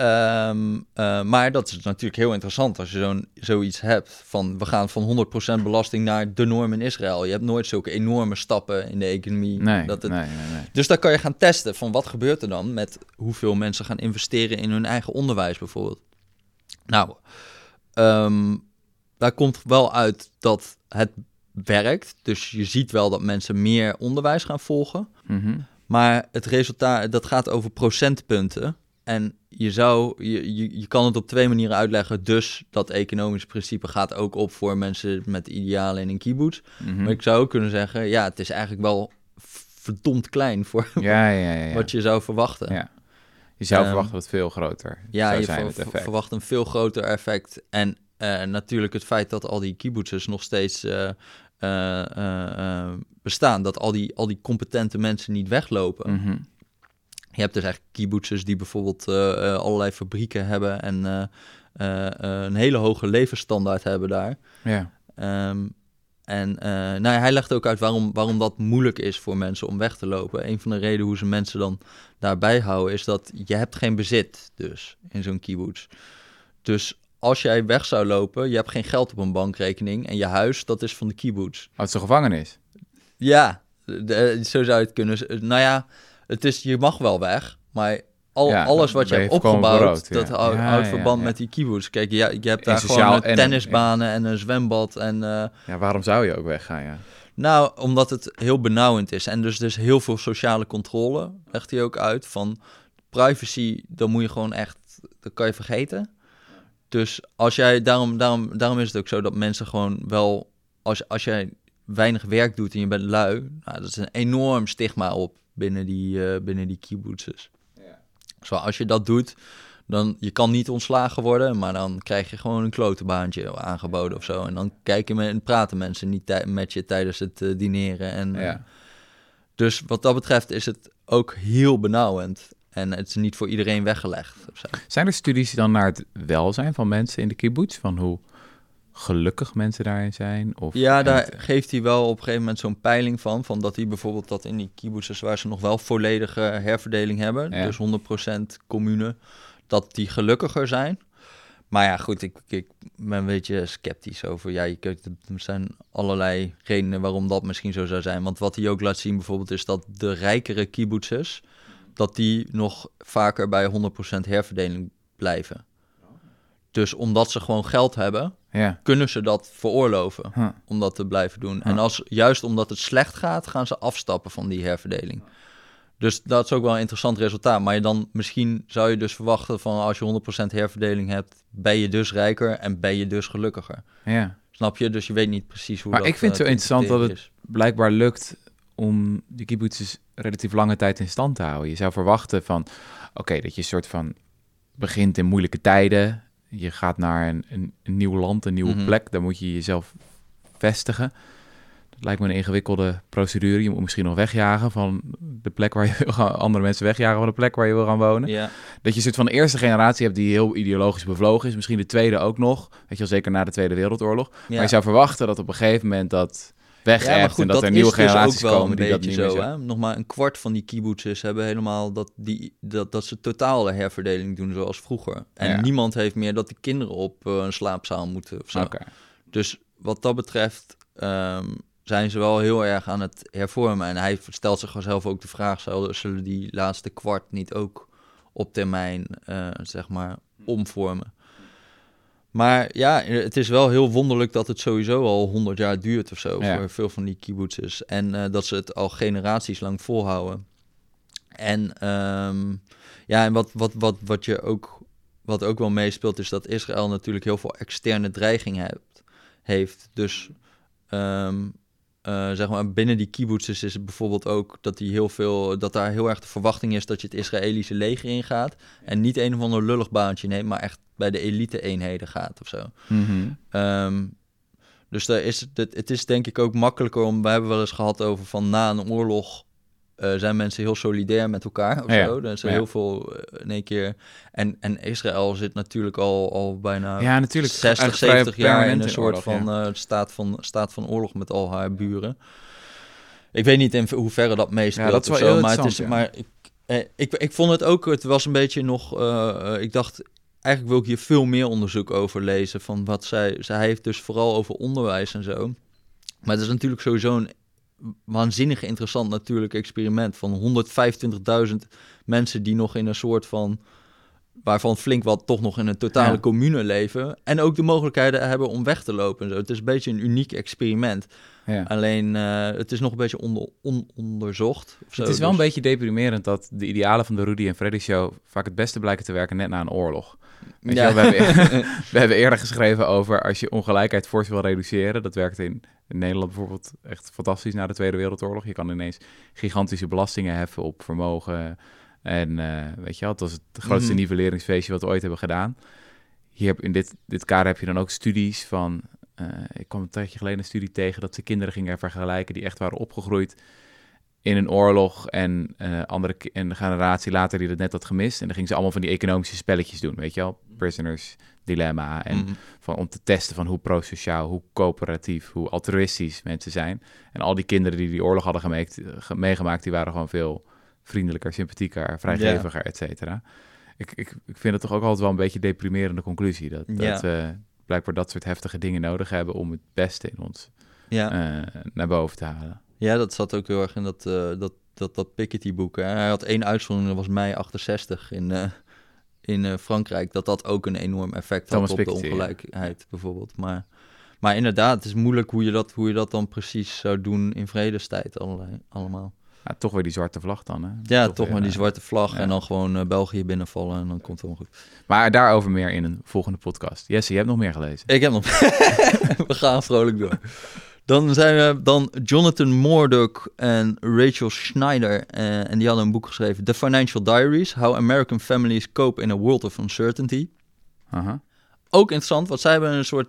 Ehm, eh, maar dat is natuurlijk heel interessant als je zo'n, zoiets hebt van we gaan van 100% belasting naar de norm in Israël. Je hebt nooit zulke enorme stappen in de economie. Nee, dat het, nee, nee, nee. dus daar kan je gaan testen van wat gebeurt er dan met hoeveel mensen gaan investeren in hun eigen onderwijs bijvoorbeeld. Nou, ehm, daar komt wel uit dat het werkt. Dus je ziet wel dat mensen meer onderwijs gaan volgen. Mhm. Maar het resultaat, dat gaat over procentpunten. En je zou, je, je, je kan het op twee manieren uitleggen. Dus dat economische principe gaat ook op voor mensen met idealen in een kibbutz. Mhm. Maar ik zou ook kunnen zeggen, ja, het is eigenlijk wel verdomd klein voor Ja, ja, ja. ja. wat je zou verwachten. Je zou Ehm, verwachten dat het veel groter Ja, zou je zijn, het effect. verwacht een veel groter effect. En eh, natuurlijk het feit dat al die kibbutzers nog steeds eh, eh, bestaan. Dat al die, al die competente mensen niet weglopen. Mhm. Je hebt dus eigenlijk kibbutzes die bijvoorbeeld allerlei fabrieken hebben en een hele hoge levensstandaard hebben daar. Ja. Ehm, en eh, nou ja, hij legt ook uit waarom, waarom dat moeilijk is voor mensen om weg te lopen. Een van de redenen hoe ze mensen dan daarbij houden is dat je hebt geen bezit dus in zo'n kibbutz. Dus als jij weg zou lopen, je hebt geen geld op een bankrekening en je huis, dat is van de kibbutz. Is een gevangenis. Ja, de- zo zou je het kunnen. Nou ja, het is, je mag wel weg, maar al, Ja, alles wat je hebt opgebouwd, ja. dat houdt, Ja, houdt ja, verband ja. met die kibbutz. Kijk, ja, je hebt daar gewoon sociaal een en- tennisbanen en een zwembad en... eh, Ja, waarom zou je ook weggaan, ja? nou, omdat het heel benauwend is. En dus, dus heel veel sociale controle legt hij ook uit. Van privacy, dan moet je gewoon echt, dat kan je vergeten. Dus als jij, daarom, daarom, daarom is het ook zo dat mensen gewoon wel, als, als jij weinig werk doet en je bent lui, nou, dat is een enorm stigma op binnen die, eh binnen die kibbutzes. Zo, als je dat doet, dan je kan niet ontslagen worden, maar dan krijg je gewoon een klotenbaantje aangeboden of zo. En dan kijken me en praten mensen niet met je tijdens het eh, dineren. En, Ja. dus wat dat betreft is het ook heel benauwend. En het is niet voor iedereen weggelegd. Zijn er studies dan naar het welzijn van mensen in de kibbutz? Van hoe gelukkig mensen daarin zijn? Of, Ja, daar het- geeft hij wel op een gegeven moment zo'n peiling van. Van dat hij bijvoorbeeld dat in die kibbutzes waar ze nog wel volledige herverdeling hebben. Ja. Dus 100% commune. Dat die gelukkiger zijn. Maar ja, goed, ik, ik ben een beetje sceptisch over. Ja, je kunt, er zijn allerlei redenen waarom dat misschien zo zou zijn. Want wat hij ook laat zien bijvoorbeeld is dat de rijkere kibbutzes... dat die nog vaker bij 100% herverdeling blijven. Dus omdat ze gewoon geld hebben, ja. kunnen ze dat veroorloven Huh. om dat te blijven doen. En als, juist omdat het slecht gaat, gaan ze afstappen van die herverdeling. Dus dat is ook wel een interessant resultaat. Maar je dan, misschien zou je dus verwachten van als je 100% herverdeling hebt, ben je dus rijker en ben je dus gelukkiger. ja. Snap je? Dus je weet niet precies hoe Maar dat ik vind het eh, zo te interessant dat is. Blijkbaar lukt om die kibbutzes relatief lange tijd in stand te houden. Je zou verwachten van, oké, dat je een soort van begint in moeilijke tijden. Je gaat naar een, een, een nieuw land, een nieuwe Mhm. plek. Daar moet je jezelf vestigen. Dat lijkt me een ingewikkelde procedure. Je moet misschien nog wegjagen van de plek waar je wil gaan, andere mensen wegjagen van de plek waar je wil gaan wonen. Dat je een soort van de eerste generatie hebt die heel ideologisch bevlogen is. Misschien de tweede ook nog. Weet je wel, zeker na de Tweede Wereldoorlog. Maar je zou verwachten dat op een gegeven moment dat Ja, weg maar goed, en dat, er is nieuwe dus generaties ook wel komen een die dat beetje niet meer zo. Hè? Nog maar een kwart van die kibbutzes hebben helemaal dat, die, dat, dat ze totale herverdeling doen zoals vroeger. En Ja. niemand heeft meer dat de kinderen op eh, een slaapzaal moeten of zo. Dus wat dat betreft ehm, zijn ze wel heel erg aan het hervormen. En hij stelt zichzelf ook de vraag, zullen zullen die laatste kwart niet ook op termijn, eh, zeg maar, omvormen? Maar ja, het is wel heel wonderlijk dat het sowieso al 100 jaar duurt of zo Ja. voor veel van die kibbutzes. En eh, dat ze het al generaties lang volhouden. En ehm, ja, en wat, wat, wat, wat je ook, wat ook wel meespeelt, is dat Israël natuurlijk heel veel externe dreiging heeft. heeft. Dus ehm, eh, zeg maar, binnen die kibbutzes is het bijvoorbeeld ook dat, die heel veel, dat daar heel erg de verwachting is dat je het Israëlische leger ingaat. En niet een of ander lullig baantje neemt, maar echt bij de elite-eenheden gaat of zo. Mhm. Ehm, dus daar is het, het is denk ik ook makkelijker om. We hebben wel eens gehad over van na een oorlog. Eh, zijn mensen heel solidair met elkaar of Ja, zo. Er ja. heel veel eh, in één keer. En, en Israël zit natuurlijk al, al bijna Ja, natuurlijk. 60, Eigenlijk vrij 70 jaar in een in soort oorlog, van, eh, staat van staat van oorlog met al haar buren. Ik weet niet in hoeverre dat meespeelt Ja, dat is of wel zo, maar het is, maar ik, eh, ik, ik vond het ook, het was een beetje nog, ik dacht, eigenlijk wil ik hier veel meer onderzoek over lezen van wat zij, zij heeft dus vooral over onderwijs en zo. Maar het is natuurlijk sowieso een waanzinnig interessant natuurlijk experiment van 125.000 mensen die nog in een soort van waarvan flink wat toch nog in een totale Ja. commune leven en ook de mogelijkheden hebben om weg te lopen en zo. Het is een beetje een uniek experiment. Ja. Alleen eh, het is nog een beetje onder, on-onderzocht. zo, Het is wel dus- een beetje deprimerend dat de idealen van de Rudy en Freddy show vaak het beste blijken te werken net na een oorlog. Weet je Ja. wel, we, hebben, we hebben eerder geschreven over als je ongelijkheid fors wil reduceren. Dat werkt in, in Nederland bijvoorbeeld echt fantastisch na de Tweede Wereldoorlog. Je kan ineens gigantische belastingen heffen op vermogen. En eh, weet je wel, het was het grootste Mhm. nivelleringsfeestje wat we ooit hebben gedaan. Hier heb, in dit, dit kader heb je dan ook studies van... eh, ik kwam een tijdje geleden een studie tegen dat ze kinderen gingen vergelijken die echt waren opgegroeid in een oorlog en eh andere een generatie later die dat net had gemist. En dan ging ze allemaal van die economische spelletjes doen, weet je wel? Prisoners Dilemma. En Mhm. van, om te testen van hoe prosociaal, hoe coöperatief, hoe altruïstisch mensen zijn. En al die kinderen die die oorlog hadden gemeekt, ge- meegemaakt, die waren gewoon veel vriendelijker, sympathieker, vrijgeviger, et cetera. Ik, ik, ik vind het toch ook altijd wel een beetje een deprimerende conclusie. Dat, Ja. dat we blijkbaar dat soort heftige dingen nodig hebben om het beste in ons Ja. eh, naar boven te halen. Ja, dat zat ook heel erg in dat, eh, dat, dat, dat Piketty-boek. Hij had één uitzondering, dat was mei 68 in, eh, in eh, Frankrijk. Dat dat ook een enorm effect Thomas had op Piketty, de ja. ongelijkheid, bijvoorbeeld. Maar, maar inderdaad, het is moeilijk hoe je, dat, hoe je dat dan precies zou doen in vredestijd allerlei, allemaal. Ja, toch weer die zwarte vlag dan. Hè? Ja, toch, weer, maar die zwarte vlag ja. en dan gewoon België binnenvallen en dan komt het wel goed. Maar daarover meer in een volgende podcast. Jesse, je hebt nog meer gelezen. Ik heb nog. we gaan vrolijk door. Dan zijn we dan Jonathan Moordock en Rachel Schneider. eh, en die hadden een boek geschreven: The Financial Diaries: How American Families Cope in a World of Uncertainty. Aha. Ook interessant, want zij hebben een soort.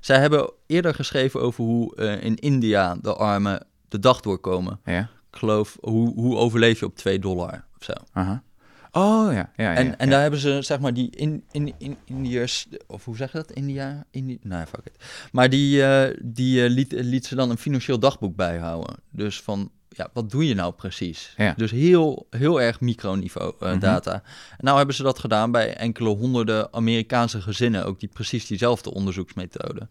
Zij hebben eerder geschreven over hoe eh, in India de armen de dag doorkomen. Ja. Ik geloof, hoe, hoe overleef je op 2 dollar of zo. Aha. Oh ja, ja, ja. En, en ja. daar hebben ze, zeg maar, die in, in, in, Indiërs, of hoe zeg je dat? India? Indi nee, fuck it. Maar die, eh, die eh, liet, liet ze dan een financieel dagboek bijhouden. Dus van, ja, wat doe je nou precies? Ja. Dus heel, heel erg microniveau eh, Mhm. data. En nou hebben ze dat gedaan bij enkele honderden Amerikaanse gezinnen, ook die precies diezelfde onderzoeksmethode.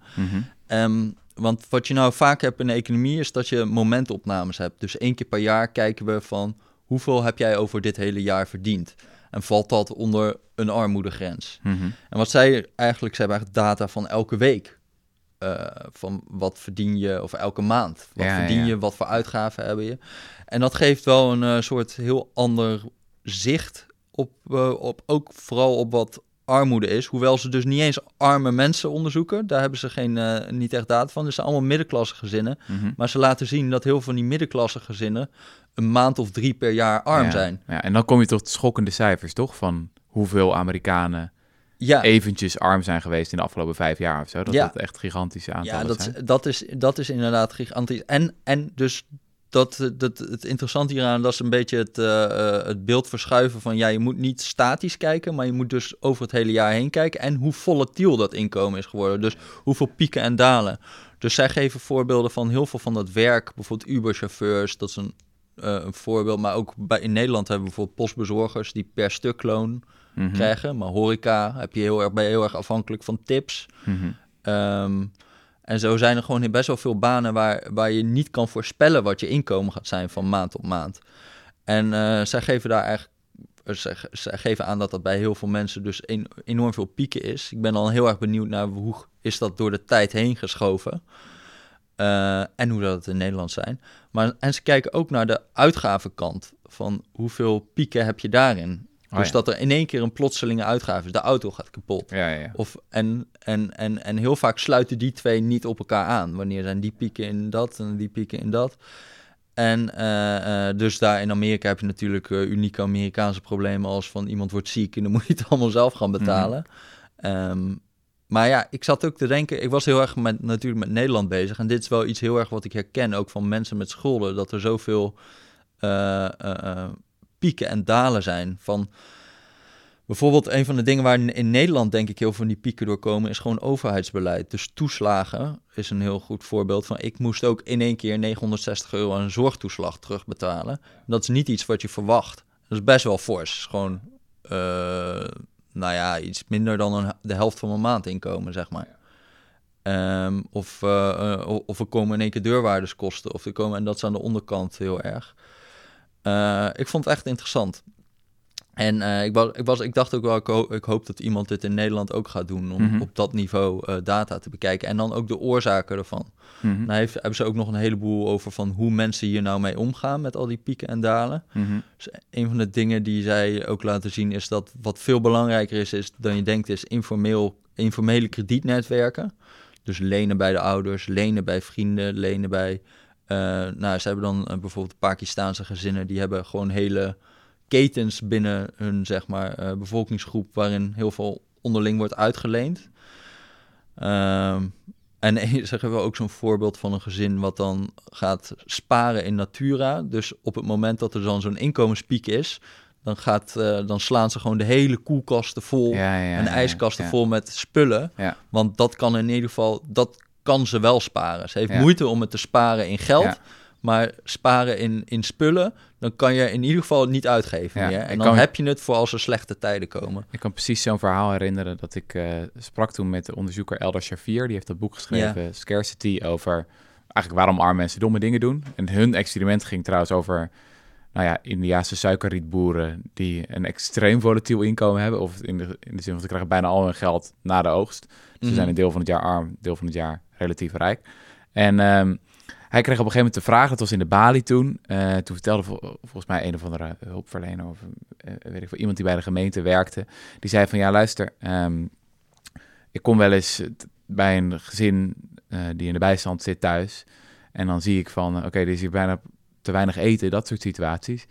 Ehm, want wat je nou vaak hebt in de economie is dat je momentopnames hebt. Dus één keer per jaar kijken we van hoeveel heb jij over dit hele jaar verdiend? En valt dat onder een armoedegrens? Mhm. En wat zij eigenlijk, ze hebben eigenlijk data van elke week. Eh, van wat verdien je, of elke maand. Wat Ja, verdien ja. je, wat voor uitgaven hebben je. En dat geeft wel een eh, soort heel ander zicht op, eh, op, ook vooral op wat armoede is. Hoewel ze dus niet eens arme mensen onderzoeken. Daar hebben ze geen, niet echt data van. Dus het zijn allemaal middenklasse gezinnen. Mhm. Maar ze laten zien dat heel veel van die middenklasse gezinnen een maand of drie per jaar arm ja. zijn. Ja, en dan kom je tot schokkende cijfers, toch? Van hoeveel Amerikanen Ja, eventjes arm zijn geweest in de afgelopen vijf jaar of zo. Dat Ja. dat echt gigantische aantallen ja dat, zijn. dat, is, dat is inderdaad gigantisch. En, en dus dat, dat, het interessante hieraan, dat is een beetje het, eh, eh, het beeld verschuiven van... ja, je moet niet statisch kijken, maar je moet dus over het hele jaar heen kijken... en hoe volatiel dat inkomen is geworden. Dus hoeveel pieken en dalen. Dus zij geven voorbeelden van heel veel van dat werk. Bijvoorbeeld Uber-chauffeurs, dat is een, een voorbeeld. Maar ook bij, in Nederland hebben we bijvoorbeeld postbezorgers... die per stuk loon Mhm. krijgen. Maar horeca heb je heel erg, je heel erg afhankelijk van tips... Mhm. Ehm, en zo zijn er gewoon best wel veel banen waar, waar je niet kan voorspellen wat je inkomen gaat zijn van maand op maand. En eh, zij geven daar eigenlijk. eh, Zij, zij geven aan dat dat bij heel veel mensen dus een, enorm veel pieken is. Ik ben dan heel erg benieuwd naar hoe is dat door de tijd heen geschoven. Eh, en hoe dat het in Nederland zijn. Maar, en ze kijken ook naar de uitgavenkant. Van hoeveel pieken heb je daarin? Oh, dus ja. dat er in één keer een plotselinge uitgave is. De auto gaat kapot. Ja, ja. Of, en, en, en, en heel vaak sluiten die twee niet op elkaar aan. Wanneer zijn die pieken in dat en die pieken in dat. En eh, eh, dus daar in Amerika heb je natuurlijk unieke Amerikaanse problemen als van iemand wordt ziek en dan moet je het allemaal zelf gaan betalen. Ehm, maar ja, ik zat ook te denken, ik was heel erg met, natuurlijk met Nederland bezig. En dit is wel iets heel erg wat ik herken, ook van mensen met schulden, dat er zoveel eh, eh, eh, pieken en dalen zijn. Van bijvoorbeeld een van de dingen waar in, Nederland denk ik heel veel van die pieken doorkomen, is gewoon overheidsbeleid. Dus toeslagen is een heel goed voorbeeld van. Ik moest ook in één keer 960 euro aan zorgtoeslag terugbetalen. Dat is niet iets wat je verwacht. Dat is best wel fors. Gewoon, eh, nou ja, iets minder dan een, de helft van mijn maandinkomen, zeg maar. Ehm, of, eh, of er komen in één keer deurwaardeskosten. Of er komen, en dat is aan de onderkant heel erg. Eh, ik vond het echt interessant. En eh, ik, was, ik, was, ik dacht ook wel, ik, ho- ik hoop dat iemand dit in Nederland ook gaat doen. Om Mhm. op dat niveau eh, data te bekijken. En dan ook de oorzaken ervan. Dan heeft, hebben ze ook nog een heleboel over van hoe mensen hier nou mee omgaan met al die pieken en dalen. Mhm. Dus een van de dingen die zij ook laten zien is dat wat veel belangrijker is, is dan je denkt, is informeel, informele kredietnetwerken. Dus lenen bij de ouders, lenen bij vrienden, lenen bij. eh, nou, ze hebben dan bijvoorbeeld Pakistaanse gezinnen, die hebben gewoon hele ketens binnen hun zeg maar, eh, bevolkingsgroep, waarin heel veel onderling wordt uitgeleend. Ehm, En zeggen we ook zo'n voorbeeld van een gezin wat dan gaat sparen in Natura. Dus op het moment dat er dan zo'n inkomenspiek is, dan, gaat, eh, dan slaan ze gewoon de hele koelkasten vol Ja, ja, en ja, ijskasten vol met spullen. Want dat kan in ieder geval, dat kan ze wel sparen. Ze heeft moeite om het te sparen in geld, Ja. Maar sparen in, in spullen, dan kan je in ieder geval het niet uitgeven Ja, meer. En dan kan- heb je het voor als er slechte tijden komen. Ik kan precies zo'n verhaal herinneren dat ik eh, sprak toen met de onderzoeker Eldar Shafir. Die heeft dat boek geschreven, Scarcity, over eigenlijk waarom arme mensen domme dingen doen. En hun experiment ging trouwens over, nou ja, Indiaanse suikerrietboeren die een extreem volatiel inkomen hebben. Of in de, in de zin van ze krijgen bijna al hun geld na de oogst. Ze Mhm. zijn een deel van het jaar arm, deel van het jaar relatief rijk. En ehm, hij kreeg op een gegeven moment de vraag, dat was in de Bali toen. eh, toen vertelde vol- volgens mij een of andere hulpverlener of eh, weet ik veel, iemand die bij de gemeente werkte. Die zei van ja, luister, ehm, ik kom wel eens eh, bij een gezin die in de bijstand zit thuis. En dan zie ik van, oké, er is hier bijna te weinig eten, dat soort situaties.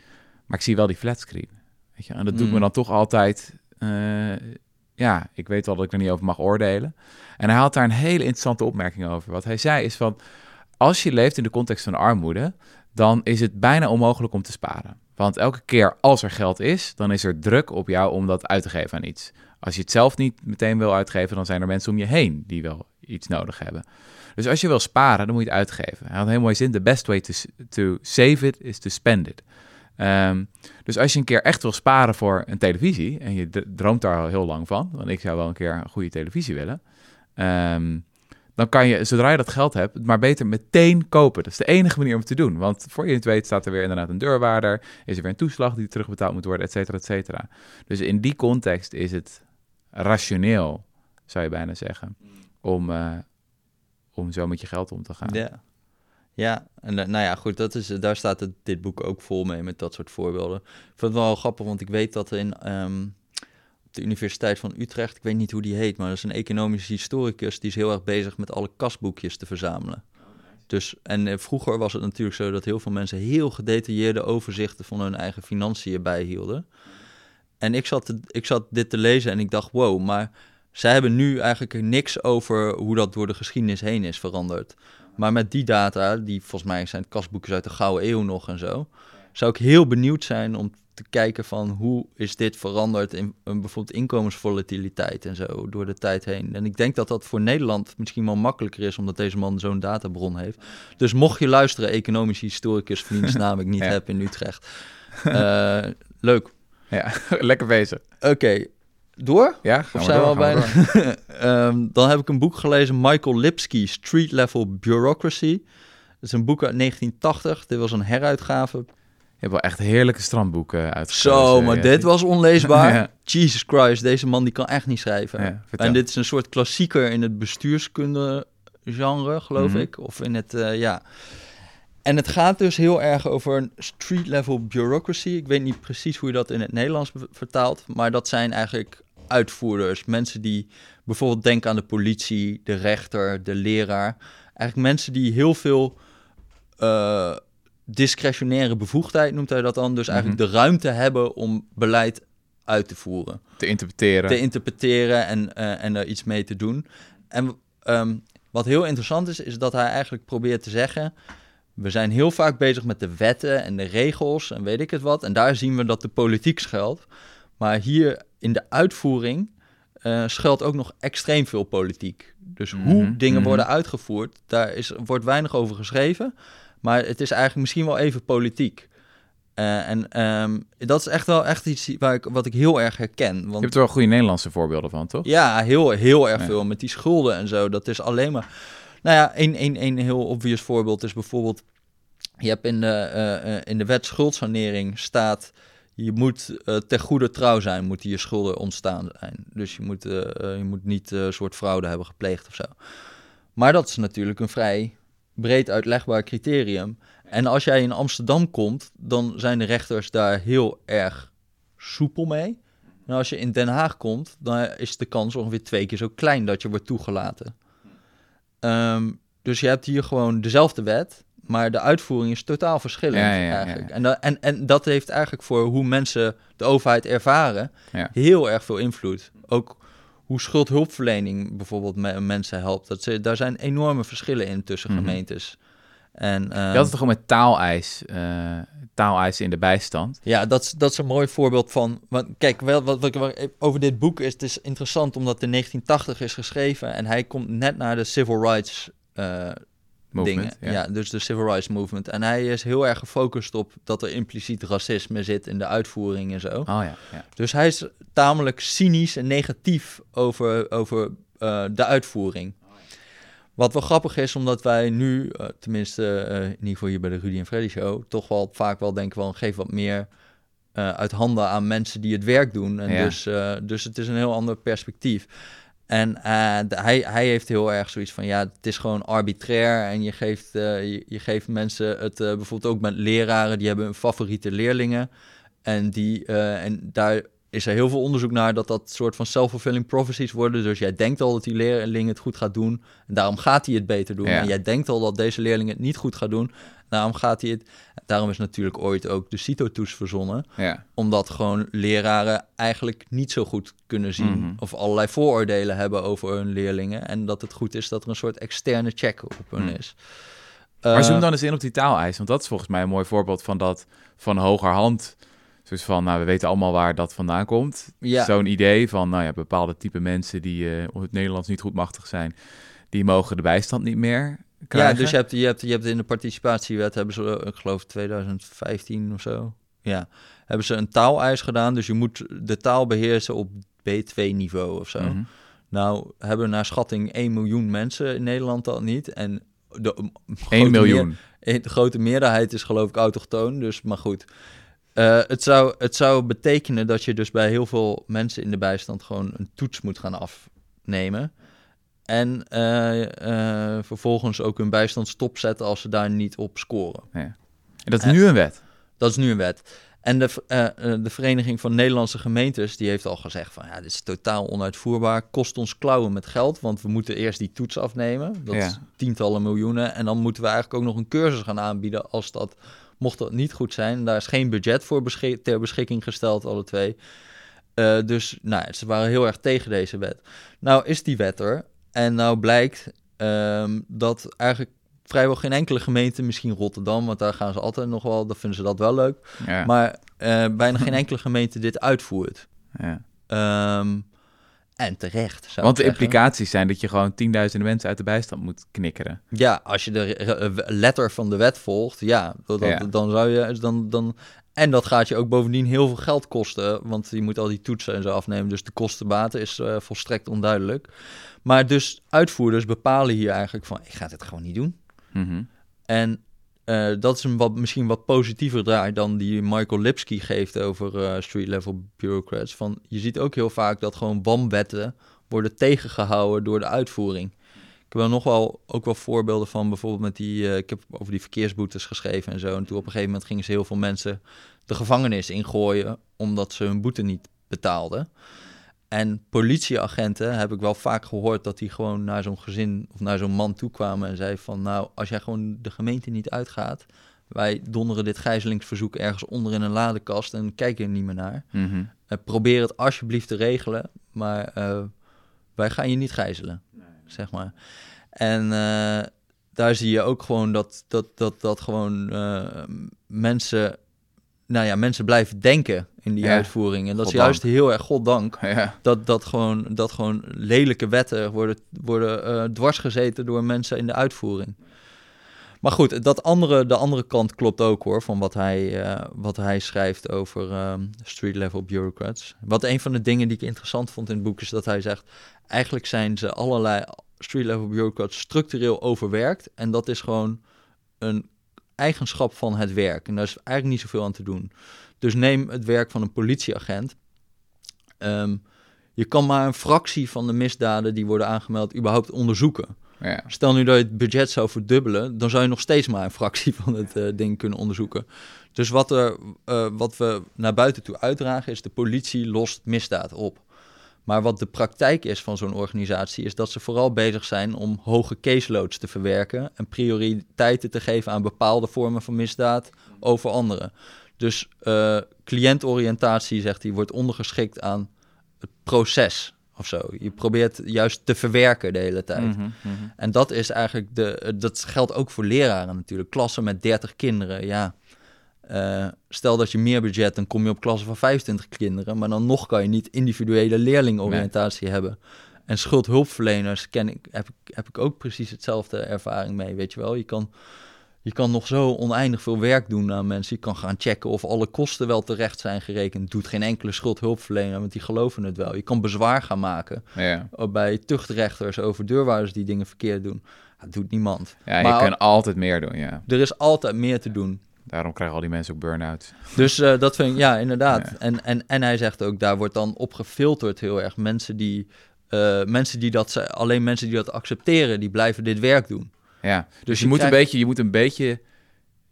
Maar ik zie wel die flatscreen. Weet je? En dat doet me Mm. dan toch altijd, ja, ik weet wel dat ik er niet over mag oordelen. En hij had daar een hele interessante opmerking over. Wat hij zei is van, als je leeft in de context van armoede, dan is het bijna onmogelijk om te sparen. Want elke keer als er geld is, dan is er druk op jou om dat uit te geven aan iets. Als je het zelf niet meteen wil uitgeven, dan zijn er mensen om je heen die wel iets nodig hebben. Dus als je wil sparen, dan moet je het uitgeven. Hij had een heel mooi zin. The best way to, to save it is to spend it. Ehm, dus als je een keer echt wil sparen voor een televisie, en je droomt daar al heel lang van, want ik zou wel een keer een goede televisie willen, ehm, dan kan je, zodra je dat geld hebt, maar beter meteen kopen. Dat is de enige manier om het te doen. Want voor je het weet staat er weer inderdaad een deurwaarder, is er weer een toeslag die terugbetaald moet worden, et cetera, et cetera. Dus in die context is het rationeel, zou je bijna zeggen, om, eh, om zo met je geld om te gaan. Ja. Ja, en eh, nou ja, goed, dat is, daar staat het, dit boek ook vol mee met dat soort voorbeelden. Ik vind het wel grappig, want ik weet dat in, op de Universiteit van Utrecht, ik weet niet hoe die heet, maar dat is een economisch historicus, die is heel erg bezig met alle kasboekjes te verzamelen. Dus, en eh, vroeger was het natuurlijk zo dat heel veel mensen heel gedetailleerde overzichten van hun eigen financiën bijhielden. En ik zat, ik zat dit te lezen en ik dacht, wow, maar zij hebben nu eigenlijk niks over hoe dat door de geschiedenis heen is veranderd. Maar met die data, die volgens mij zijn kasboekjes uit de Gouden Eeuw nog en zo, zou ik heel benieuwd zijn om te kijken van hoe is dit veranderd in, in bijvoorbeeld inkomensvolatiliteit en zo door de tijd heen. En ik denk dat dat voor Nederland misschien wel makkelijker is, omdat deze man zo'n databron heeft. Dus mocht je luisteren, economische historicus, vriends naam ik niet Ja. heb in Utrecht. Eh, leuk. Ja, lekker bezig. Oké, door? Ja, Of zijn we al bijna? Ehm, dan heb ik een boek gelezen, Michael Lipsky, Street Level Bureaucracy. Dat is een boek uit 1980. Dit was een heruitgave. Je hebt wel echt heerlijke strandboeken uitgekozen. Zo, maar ja. dit was onleesbaar. Ja. Jesus Christ, deze man die kan echt niet schrijven. Ja, en dit is een soort klassieker in het bestuurskunde genre, geloof Mhm. ik. Of in het, eh, ja. En het gaat dus heel erg over een street level bureaucracy. Ik weet niet precies hoe je dat in het Nederlands vertaalt, maar dat zijn eigenlijk uitvoerders. Mensen die bijvoorbeeld denken aan de politie, de rechter, de leraar. Eigenlijk mensen die heel veel eh, discretionaire bevoegdheid, noemt hij dat dan. Dus eigenlijk de ruimte hebben om beleid uit te voeren Te interpreteren. te interpreteren en, eh, en er iets mee te doen. En ehm, wat heel interessant is, is dat hij eigenlijk probeert te zeggen... we zijn heel vaak bezig met de wetten en de regels en weet ik het wat... en daar zien we dat de politiek schuilt. Maar hier in de uitvoering eh schuilt ook nog extreem veel politiek. Dus hoe Mhm, dingen mhm. worden uitgevoerd, daar is, wordt weinig over geschreven... maar het is eigenlijk misschien wel even politiek... Eh, en ehm, dat is echt wel echt iets waar ik, wat ik heel erg herken. Want Je hebt er wel goede Nederlandse voorbeelden van, toch? ja, heel, heel erg Ja. veel. Met die schulden en zo. Dat is alleen maar. Nou ja, een, een, een heel obvious voorbeeld is bijvoorbeeld. Je hebt in de, eh, eh, in de wet schuldsanering staat. Je moet ter goede trouw zijn, moeten je schulden ontstaan zijn. Dus je moet, je moet niet een soort fraude hebben gepleegd of zo. Maar dat is natuurlijk een vrij breed uitlegbaar criterium. En als jij in Amsterdam komt, dan zijn de rechters daar heel erg soepel mee. En als je in Den Haag komt, dan is de kans ongeveer twee keer zo klein dat je wordt toegelaten. Ehm, dus je hebt hier gewoon dezelfde wet, maar de uitvoering is totaal verschillend Ja, ja, ja, eigenlijk. ja. En, en, en dat heeft eigenlijk voor hoe mensen de overheid ervaren heel erg veel invloed. Ook hoe schuldhulpverlening bijvoorbeeld me- mensen helpt. Dat ze, daar zijn enorme verschillen in tussen Mhm. gemeentes. En, eh, Je had het toch gewoon met taaleis, eh taaleisen in de bijstand. Ja, dat, is- dat is een mooi voorbeeld van. Want kijk, wel, wat, wat, wat- over dit boek is het is interessant omdat het in 1980 is geschreven en hij komt net naar de civil rights eh, Movement, dingen. Ja. dus de civil rights movement. En hij is heel erg gefocust op dat er impliciet racisme zit in de uitvoering en zo. Oh ja, ja. Dus hij is tamelijk cynisch en negatief over, over eh, de uitvoering. Wat wel grappig is, omdat wij nu, eh, tenminste eh, in ieder geval hier bij de Rudy en Freddy Show, toch wel vaak wel denken van geef wat meer uit handen aan mensen die het werk doen. En dus, dus het is een heel ander perspectief. En eh, de- hij, hij heeft heel erg zoiets van, ja, het is gewoon arbitrair en je geeft, eh, je, je geeft mensen het, eh, bijvoorbeeld ook met leraren, die hebben hun favoriete leerlingen. En, die, en daar is er heel veel onderzoek naar dat dat soort van self-fulfilling prophecies worden. Dus jij denkt al dat die leerling het goed gaat doen. En daarom gaat hij het beter doen. Ja. En jij denkt al dat deze leerling het niet goed gaat doen. Daarom gaat hij het. Daarom is natuurlijk ooit ook de CITO-toets verzonnen. ja. Omdat gewoon leraren eigenlijk niet zo goed kunnen zien. Mhm. Of allerlei vooroordelen hebben over hun leerlingen. En dat het goed is dat er een soort externe check op hun Mhm. is. Maar Eh, zoom dan eens in op die taaleis. Want dat is volgens mij een mooi voorbeeld van dat van hogerhand. Dus van, nou, we weten allemaal waar dat vandaan komt. Ja. Zo'n idee van, nou ja, bepaalde type mensen die eh, het Nederlands niet goed machtig zijn, die mogen de bijstand niet meer krijgen. Ja, dus je hebt, je, hebt, je hebt in de participatiewet, hebben ze, eh, ik geloof 2015 of zo, ja, hebben ze een taaleis gedaan. Dus je moet de taal beheersen op B2-niveau of zo. Mhm. Nou, hebben naar schatting 1 miljoen mensen in Nederland dat niet. En de, um, 1 grote miljoen. meer- de grote meerderheid is geloof ik autochtoon, dus maar goed. Eh, het, zou, het zou betekenen dat je dus bij heel veel mensen in de bijstand gewoon een toets moet gaan afnemen. En eh, eh, vervolgens ook hun bijstand stopzetten als ze daar niet op scoren. En dat is nu een wet. Dat is nu een wet. En de, eh, de Vereniging van Nederlandse Gemeentes, die heeft al gezegd van ja, dit is totaal onuitvoerbaar, kost ons klauwen met geld, want we moeten eerst die toets afnemen. Dat Ja. is tientallen miljoenen. En dan moeten we eigenlijk ook nog een cursus gaan aanbieden als dat, mocht dat niet goed zijn. Daar is geen budget voor beschik- ter beschikking gesteld, alle twee. Dus nou, ze waren heel erg tegen deze wet. Nou is die wet er. En nou blijkt ehm, dat eigenlijk vrijwel geen enkele gemeente, misschien Rotterdam, want daar gaan ze altijd nog wel, dan vinden ze dat wel leuk. Ja. Maar eh, bijna geen enkele gemeente dit uitvoert. ja. Ehm, en terecht. Zou Want de zeggen. implicaties zijn dat je gewoon tienduizenden mensen uit de bijstand moet knikkeren. Ja, als je de letter van de wet volgt, ja, dat- Ja. dan zou je dan, dan. En dat gaat je ook bovendien heel veel geld kosten, want je moet al die toetsen en zo afnemen. Dus de kostenbaten is eh, volstrekt onduidelijk. Maar dus uitvoerders bepalen hier eigenlijk van, ik ga dit gewoon niet doen. Mhm. En eh, dat is een wat, misschien wat positiever draai dan die Michael Lipsky geeft over eh, street-level bureaucrats. Van, je ziet ook heel vaak dat gewoon WAM-wetten worden tegengehouden door de uitvoering. Ik heb er nog wel, ook wel voorbeelden van, bijvoorbeeld met die, eh, ik heb over die verkeersboetes geschreven en zo. En toen op een gegeven moment gingen ze heel veel mensen de gevangenis ingooien, omdat ze hun boete niet betaalden. En politieagenten heb ik wel vaak gehoord dat die gewoon naar zo'n gezin of naar zo'n man toe kwamen en zei van nou, als jij gewoon de gemeente niet uitgaat, wij donderen dit gijzelingsverzoek ergens onder in een ladekast en kijken er niet meer naar. Mhm. Eh, probeer het alsjeblieft te regelen, maar eh, wij gaan je niet gijzelen, zeg maar. En eh, daar zie je ook gewoon dat, dat, dat, dat gewoon eh, mensen, nou ja, mensen blijven denken in die Ja, uitvoering. En dat is juist heel erg goddank Ja. dat, dat, gewoon, dat gewoon lelijke wetten worden, worden eh, dwarsgezeten door mensen in de uitvoering. Maar goed, dat andere, de andere kant klopt ook hoor, van wat hij, eh, wat hij schrijft over ehm, street-level bureaucrats. Wat een van de dingen die ik interessant vond in het boek is dat hij zegt, eigenlijk zijn ze allerlei street-level bureaucrats structureel overwerkt. En dat is gewoon een eigenschap van het werk. En daar is eigenlijk niet zoveel aan te doen. Dus neem het werk van een politieagent. Ehm, je kan maar een fractie van de misdaden die worden aangemeld überhaupt onderzoeken. Ja. Stel nu dat je het budget zou verdubbelen, dan zou je nog steeds maar een fractie van het eh, ding kunnen onderzoeken. Dus wat, er, eh, wat we naar buiten toe uitdragen is de politie lost misdaad op. Maar wat de praktijk is van zo'n organisatie is dat ze vooral bezig zijn om hoge caseloads te verwerken en prioriteiten te geven aan bepaalde vormen van misdaad over andere. Dus eh, cliëntoriëntatie, zegt hij, wordt ondergeschikt aan het proces. Of zo. Je probeert juist te verwerken de hele tijd. Mhm, mhm. En dat is eigenlijk de. Dat geldt ook voor leraren natuurlijk. Klassen met 30 kinderen. Ja. Eh, stel dat je meer budget, dan kom je op klassen van 25 kinderen. Maar dan nog kan je niet individuele leerlingoriëntatie hebben. En schuldhulpverleners ken ik, heb, ik, heb ik ook precies hetzelfde ervaring mee. Weet je wel, je kan, je kan nog zo oneindig veel werk doen aan mensen. Je kan gaan checken of alle kosten wel terecht zijn gerekend. Doet geen enkele schuldhulpverlener, want die geloven het wel. Je kan bezwaar gaan maken Ja. bij tuchtrechters over deurwaarders die dingen verkeerd doen. Dat doet niemand. Ja, Maar je kan altijd meer doen, ja. Er is altijd meer te doen. Daarom krijgen al die mensen ook burn-out. Dus eh, dat vind ik, ja, inderdaad. Ja. En, en, en hij zegt ook, daar wordt dan op gefilterd heel erg. Mensen die, eh, mensen die dat, alleen mensen die dat accepteren, die blijven dit werk doen. Ja, dus, Dus je, je moet een beetje, je moet een beetje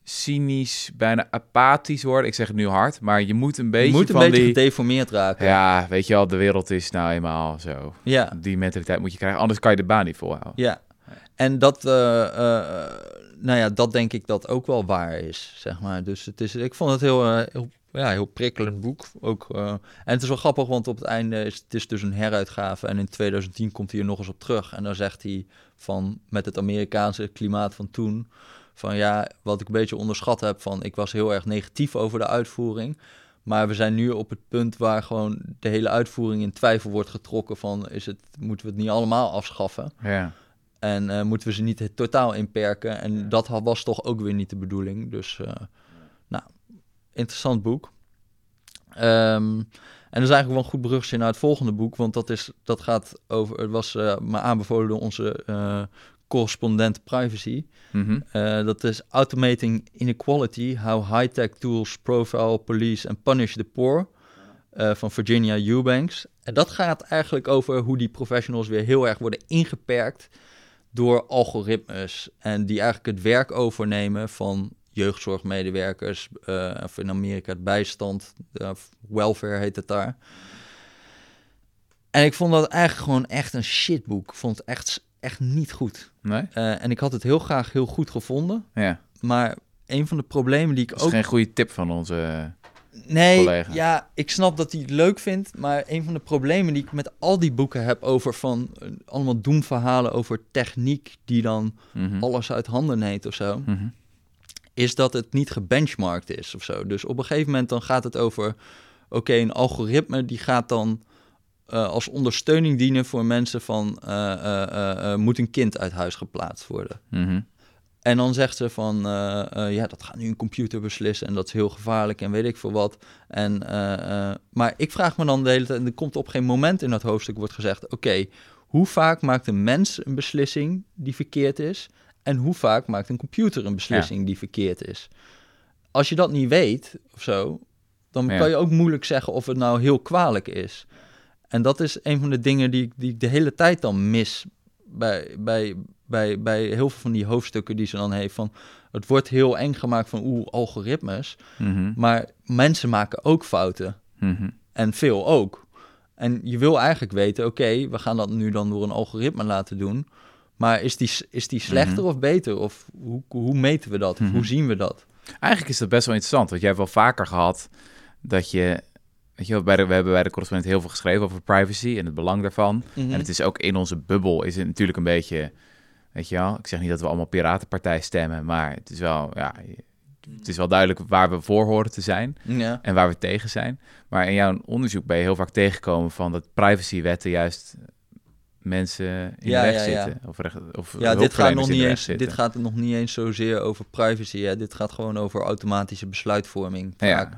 cynisch, bijna apathisch worden. Ik zeg het nu hard, maar je moet een beetje je moet een van beetje die... gedeformeerd raken. Ja, weet je wel, de wereld is nou eenmaal zo. ja. Die mentaliteit moet je krijgen, anders kan je de baan niet volhouden. Ja, en dat, eh, eh, nou ja, dat denk ik dat ook wel waar is, zeg maar. Dus het is, ik vond het heel, eh, heel, ja, heel prikkelend boek. Ook, en het is wel grappig, want op het einde is het is dus een heruitgave. En in 2010 komt hij er nog eens op terug. En dan zegt hij van, met het Amerikaanse klimaat van toen... van ja, wat ik een beetje onderschat heb van... ik was heel erg negatief over de uitvoering... Maar we zijn nu op het punt waar gewoon de hele uitvoering in twijfel wordt getrokken van is het, moeten we het niet allemaal afschaffen? Ja. En eh, moeten we ze niet het totaal inperken? En dat was toch ook weer niet de bedoeling. Dus, eh, nou, interessant boek. Ehm, en dat is eigenlijk wel een goed bruggetje naar het volgende boek. Want dat, is, dat gaat over. Het was eh me aanbevolen door onze eh, correspondent privacy. Mhm. Eh, dat is Automating Inequality: How High-Tech Tools Profile, Police and Punish the Poor. van Virginia Eubanks. En dat gaat eigenlijk over hoe die professionals weer heel erg worden ingeperkt door algoritmes. En die eigenlijk het werk overnemen van jeugdzorgmedewerkers, eh, of in Amerika het bijstand, eh, welfare heet het daar. En ik vond dat eigenlijk gewoon echt een shitboek. Ik vond het echt, echt niet goed. Nee? Eh, en ik had het heel graag heel goed gevonden. Ja. Maar een van de problemen die ik Dat is ook... geen goede tip van onze... Nee, collega. ja, ik snap dat hij het leuk vindt. Maar een van de problemen die ik met al die boeken heb over van... eh, allemaal doemverhalen over techniek die dan Mhm. alles uit handen neemt of zo... Mhm. Is dat het niet gebenchmarkt is of zo. Dus op een gegeven moment dan gaat het over... Oké, een algoritme die gaat dan eh, als ondersteuning dienen voor mensen van... eh, eh, moet een kind uit huis geplaatst worden? Mhm. En dan zegt ze van, ja, dat gaat nu een computer beslissen en dat is heel gevaarlijk en weet ik veel wat. En, maar ik vraag me dan de hele tijd, en er komt op geen moment in dat hoofdstuk wordt gezegd, oké, hoe vaak maakt een mens een beslissing die verkeerd is en hoe vaak maakt een computer een beslissing die verkeerd is? Als je dat niet weet of zo, dan Ja. kan je ook moeilijk zeggen of het nou heel kwalijk is. En dat is een van de dingen die, ik- die ik de hele tijd dan mis bij, bij, bij, bij heel veel van die hoofdstukken die ze dan heeft. Van, het wordt heel eng gemaakt van oeh, algoritmes. Mhm. Maar mensen maken ook fouten. Mhm. En veel ook. En je wil eigenlijk weten, oké, we gaan dat nu dan door een algoritme laten doen. Maar is die, is die slechter Mhm. of beter? Of hoe, hoe meten we dat? Of Mhm. hoe zien we dat? Eigenlijk is dat best wel interessant, want jij hebt wel vaker gehad dat je... Weet je, wel, bij de, we hebben bij de correspondent heel veel geschreven over privacy en het belang daarvan. Mhm. En het is ook in onze bubbel is het natuurlijk een beetje... Weet je wel, ik zeg niet dat we allemaal piratenpartij stemmen, maar het is wel... Ja, het is wel duidelijk waar we voor horen te zijn Ja. en waar we tegen zijn. Maar in jouw onderzoek ben je heel vaak tegengekomen van dat privacywetten juist mensen in Ja, de weg ja, ja. zitten. Of, recht, of Ja, dit gaat, nog niet eens, zitten. dit gaat nog niet eens zozeer over privacy. Hè. Dit gaat gewoon over automatische besluitvorming. Vaak.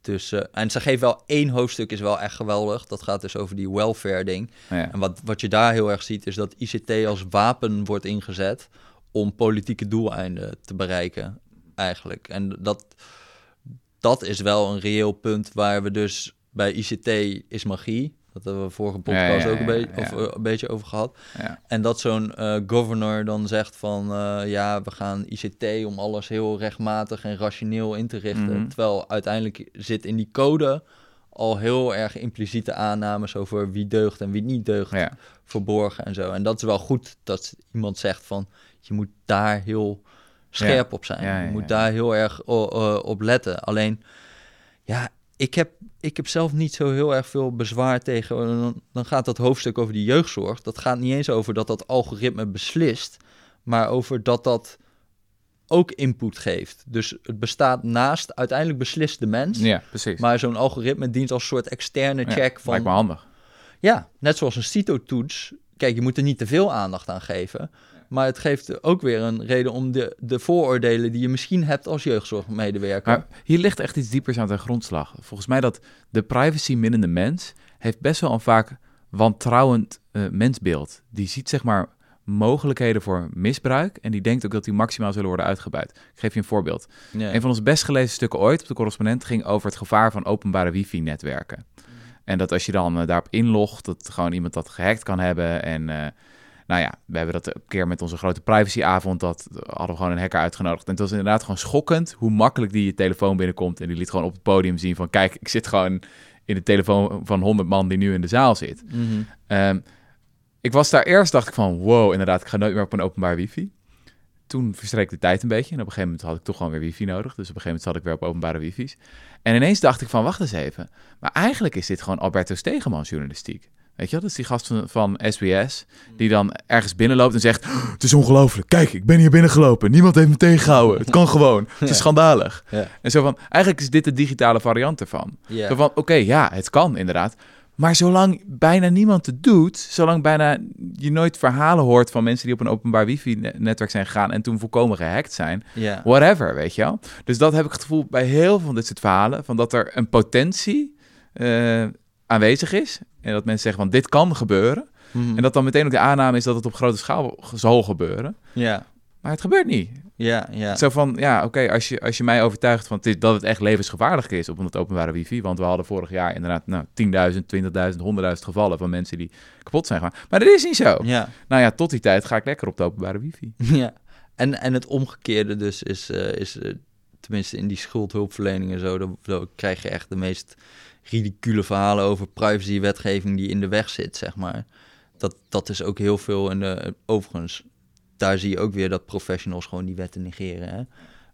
Dus, eh, en ze geven wel één hoofdstuk, is wel echt geweldig. Dat gaat dus over die welfare ding. Ja. En wat, wat je daar heel erg ziet, is dat ICT als wapen wordt ingezet om politieke doeleinden te bereiken, eigenlijk. En dat, dat is wel een reëel punt waar we dus bij ICT is magie. Dat hebben we vorige podcast Ja, ja, ook een, beetje, of, een beetje over gehad. En dat zo'n eh, governor dan zegt van eh, ja, we gaan ICT om alles heel rechtmatig en rationeel in te richten. Mhm. Terwijl uiteindelijk zit in die code al heel erg impliciete aannames over wie deugt en wie niet deugt Ja. verborgen en zo. En dat is wel goed dat iemand zegt van je moet daar heel scherp op zijn. Ja, je moet daar heel erg op letten. Alleen ja, ik heb, ik heb zelf niet zo heel erg veel bezwaar tegen. Dan, dan gaat dat hoofdstuk over die jeugdzorg. Dat gaat niet eens over dat dat algoritme beslist, maar over dat dat ook input geeft. Dus het bestaat naast, uiteindelijk beslist de mens. Ja, precies. Maar zo'n algoritme dient als soort externe Ja, check van... Lijkt me handig. Ja, net zoals een CITO-toets. Kijk, je moet er niet te veel aandacht aan geven. Maar het geeft ook weer een reden om de, de vooroordelen die je misschien hebt als jeugdzorgmedewerker. Maar hier ligt echt iets diepers aan de grondslag. Volgens mij dat de privacy minnende mens heeft best wel een vaak wantrouwend eh, mensbeeld. Die ziet zeg maar mogelijkheden voor misbruik en die denkt ook dat die maximaal zullen worden uitgebuit. Ik geef je een voorbeeld. Een van onze best gelezen stukken ooit op de correspondent ging over het gevaar van openbare wifi-netwerken. En dat als je dan eh, daarop inlogt, dat gewoon iemand dat gehackt kan hebben. En eh, nou ja, we hebben dat een keer met onze grote privacyavond, dat hadden we gewoon een hacker uitgenodigd. En het was inderdaad gewoon schokkend hoe makkelijk die je telefoon binnenkomt. En die liet gewoon op het podium zien van, kijk, ik zit gewoon in de telefoon van 100 man die nu in de zaal zit. Mhm. Ehm, ik was daar eerst, dacht ik van, wow, inderdaad, ik ga nooit meer op een openbaar wifi. Toen verstreek de tijd een beetje en op een gegeven moment had ik toch gewoon weer wifi nodig. Dus op een gegeven moment zat ik weer op openbare wifi's. En ineens dacht ik van, wacht eens even. Maar eigenlijk is dit gewoon Alberto Stegeman journalistiek. Weet je wel, dat is die gast van, van SBS, die dan ergens binnenloopt en zegt... Het is ongelooflijk, kijk, ik ben hier binnengelopen. Niemand heeft me tegengehouden. Het kan gewoon. Het is schandalig. Ja. En zo van, eigenlijk is dit de digitale variant ervan. Ja. Zo van, oké, ja, het kan inderdaad. Maar zolang bijna niemand het doet, zolang bijna je nooit verhalen hoort van mensen die op een openbaar wifi-netwerk zijn gegaan en toen volkomen gehackt zijn, Ja. whatever, weet je wel. Dus dat heb ik het gevoel bij heel veel van dit soort verhalen, van dat er een potentie eh, aanwezig is en dat mensen zeggen van dit kan gebeuren. Mhm. En dat dan meteen ook de aanname is dat het op grote schaal zal gebeuren. ja. Maar het gebeurt niet. Ja, ja. Zo van, ja, oké, als, je, als je mij overtuigt van is, dat het echt levensgevaarlijk is op het openbare wifi, want we hadden vorig jaar inderdaad nou, 10.000, 20.000, 100.000 gevallen van mensen die kapot zijn. Maar dat is niet zo. Ja. Nou ja, tot die tijd ga ik lekker op de openbare wifi. Ja, en, en het omgekeerde dus is, eh, is eh, tenminste in die schuldhulpverlening en zo, dan, dan krijg je echt de meest ridicule verhalen over privacywetgeving die in de weg zit, zeg maar. Dat, dat is ook heel veel in de, overigens, daar zie je ook weer dat professionals gewoon die wetten negeren, hè.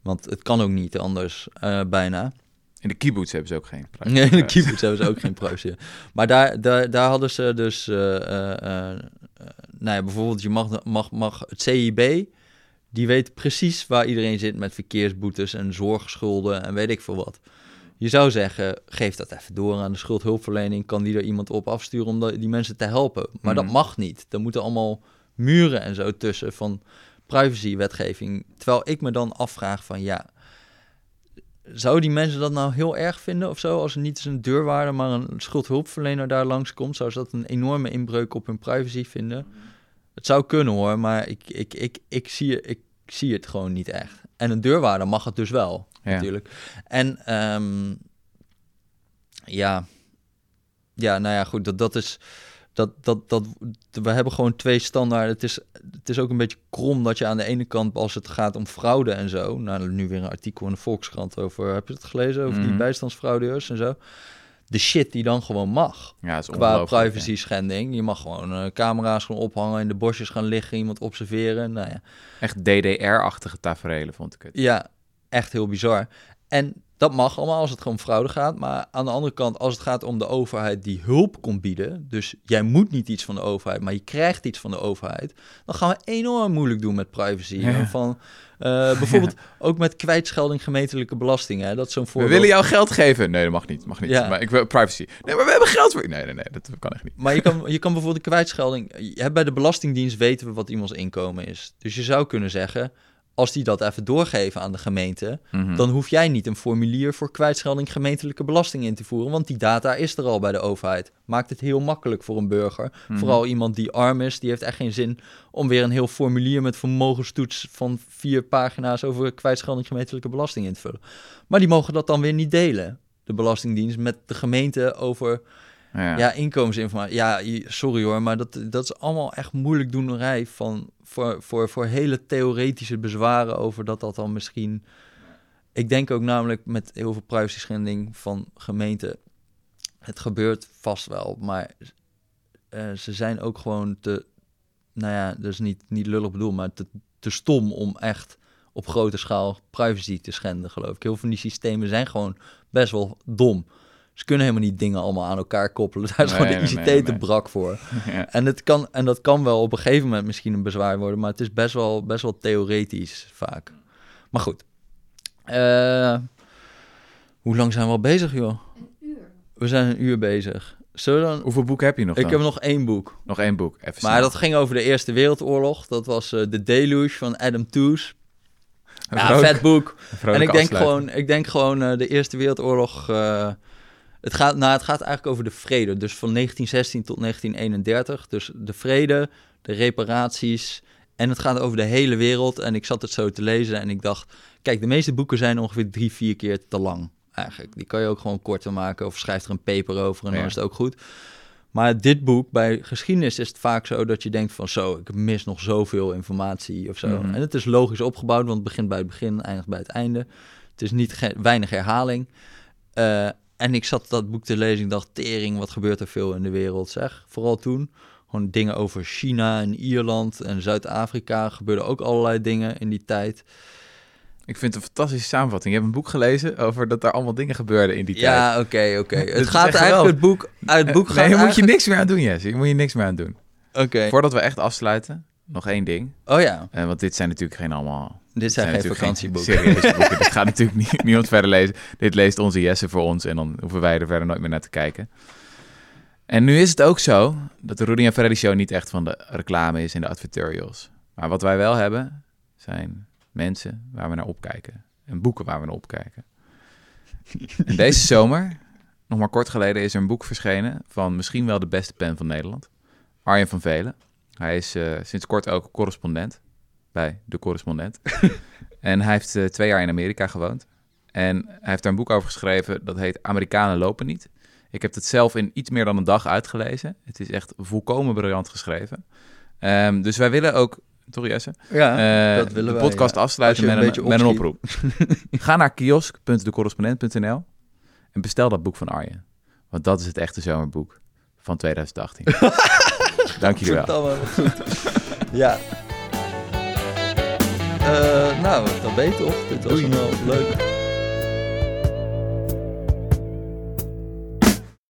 Want het kan ook niet anders, eh, bijna. In de kibbutz hebben ze ook geen privacy. Nee, de keepers hebben ze ook geen privacy. Maar daar, daar, daar hadden ze dus... eh, eh, eh, eh, nou ja, bijvoorbeeld, je mag, mag, mag het CIB... Die weet precies waar iedereen zit met verkeersboetes en zorgschulden en weet ik veel wat. Je zou zeggen, geef dat even door aan de schuldhulpverlening. Kan die er iemand op afsturen om die mensen te helpen? Maar Mhm. dat mag niet. Er moeten allemaal muren en zo tussen van privacywetgeving. Terwijl ik me dan afvraag van ja, zou die mensen dat nou heel erg vinden of zo? Als er niet eens een deurwaarder, maar een schuldhulpverlener daar langskomt, zou ze dat een enorme inbreuk op hun privacy vinden? Het zou kunnen hoor, maar ik, ik, ik, ik, zie, ik zie het gewoon niet echt. En een deurwaarder mag het dus wel, Ja. natuurlijk. En ehm, ja, ja, nou ja, goed, dat, dat is... Dat, dat, dat, we hebben gewoon twee standaarden. Het is, het is ook een beetje krom dat je aan de ene kant, als het gaat om fraude en zo. Nou, nu weer een artikel in de Volkskrant over. Heb je het gelezen? Over die Mhm. bijstandsfraudeurs en zo. De shit die dan gewoon mag. Ja, is Qua privacy schending. Je mag gewoon eh, camera's gewoon ophangen, in de bosjes gaan liggen, iemand observeren. Nou ja. Echt DDR-achtige tafereelen vond ik het. ja, echt heel bizar. En dat mag allemaal als het gewoon om fraude gaat. Maar aan de andere kant, als het gaat om de overheid die hulp komt bieden. Dus jij moet niet iets van de overheid, maar je krijgt iets van de overheid. Dan gaan we enorm moeilijk doen met privacy. Ja. Van, eh, bijvoorbeeld ook met kwijtschelding gemeentelijke belastingen. Hè? Dat is zo'n We voorbeeld. willen jou geld geven. Nee, dat mag niet. Mag niet. Ja. Maar ik wil privacy. Nee, maar we hebben geld voor. Nee, nee, nee. Dat kan echt niet. Maar je kan, je kan bijvoorbeeld de kwijtschelding... Je hebt bij de Belastingdienst weten we wat iemands inkomen is. Dus je zou kunnen zeggen, als die dat even doorgeven aan de gemeente... Mhm. dan hoef jij niet een formulier voor kwijtschelding gemeentelijke belasting in te voeren, want die data is er al bij de overheid. Maakt het heel makkelijk voor een burger. Mhm. Vooral iemand die arm is, die heeft echt geen zin om weer een heel formulier met vermogenstoets van vier pagina's over kwijtschelding gemeentelijke belasting in te vullen. Maar die mogen dat dan weer niet delen. De Belastingdienst met de gemeente over Ja. inkomensinformatie. Ja, sorry hoor, maar dat, dat is allemaal echt moeilijk doenerij van, voor, voor, voor hele theoretische bezwaren over dat dat dan misschien... Ik denk ook namelijk met heel veel privacy schending van gemeenten, het gebeurt vast wel, maar eh, ze zijn ook gewoon te, nou ja, dus niet, niet lullig bedoeld, maar te, te stom om echt op grote schaal privacy te schenden, geloof ik. Heel veel van die systemen zijn gewoon best wel dom. Ze kunnen helemaal niet dingen allemaal aan elkaar koppelen. Daar is Nee, gewoon de ICT nee, te nee. brak voor. Ja. En, het kan, en dat kan wel op een gegeven moment misschien een bezwaar worden, maar het is best wel, best wel theoretisch vaak. Maar goed. Eh, hoe lang zijn we al bezig, joh? Een uur. We zijn een uur bezig. Dan... Hoeveel boeken heb je nog Ik dan? heb nog één boek. Nog één boek. Even Maar snel. dat ging over de Eerste Wereldoorlog. Dat was eh The Deluge van Adam Tooze. Een Ja, vet boek. een En ik denk afsluiting. gewoon, ik denk gewoon eh, de Eerste Wereldoorlog. eh, het, gaat, nou, het gaat eigenlijk over de vrede. Dus van 1916 tot 1931. Dus de vrede, de reparaties. En het gaat over de hele wereld. En ik zat het zo te lezen en ik dacht... Kijk, de meeste boeken zijn ongeveer drie, vier keer te lang. Eigenlijk. Die kan je ook gewoon korter maken. Of schrijf er een paper over en Ja. dan is het ook goed. Maar dit boek, bij geschiedenis is het vaak zo dat je denkt van... Zo, ik mis nog zoveel informatie of zo. Mhm. En het is logisch opgebouwd, want het begint bij het begin, eindigt bij het einde. Het is niet weinig herhaling. Eh, en ik zat dat boek te lezen en ik dacht, tering, wat gebeurt er veel in de wereld, zeg. Vooral toen. Gewoon dingen over China en Ierland en Zuid-Afrika. Gebeurden ook allerlei dingen in die tijd. Ik vind het een fantastische samenvatting. Je hebt een boek gelezen over dat er allemaal dingen gebeurden in die tijd. Ja, oké, oké. Het gaat eigenlijk het boek... Uit het boek gaat nee, daar moet je niks meer aan doen, Jesse. Hier moet je niks meer aan doen. Oké. Voordat we echt afsluiten, nog één ding. Oh ja, Eh, want dit zijn natuurlijk geen allemaal... dit zijn geen vakantieboeken. serieuze boeken. Dit gaat natuurlijk niet, niemand verder lezen. Dit leest onze Jesse voor ons en dan hoeven wij er verder nooit meer naar te kijken. En nu is het ook zo dat de Rudy en Freddy Show niet echt van de reclame is en de advertorials. Maar wat wij wel hebben, zijn mensen waar we naar opkijken. En boeken waar we naar opkijken. En deze zomer, nog maar kort geleden, is er een boek verschenen van misschien wel de beste pen van Nederland. Arjen van Velen. Hij is eh, sinds kort ook correspondent bij De Correspondent. en hij heeft eh, twee jaar in Amerika gewoond. En hij heeft daar een boek over geschreven, dat heet Amerikanen lopen niet. Ik heb het zelf in iets meer dan een dag uitgelezen. Het is echt volkomen briljant geschreven. Ehm, dus wij willen ook, toch Jesse, Ja, eh, dat willen de wij, podcast ja. afsluiten met een met een oproep. Ga naar kiosk.decorrespondent.nl en bestel dat boek van Arjen. Want dat is het echte zomerboek van 2018. Dank jullie wel. Ja. Eh, nou, dat weet toch. Dit was wel leuk.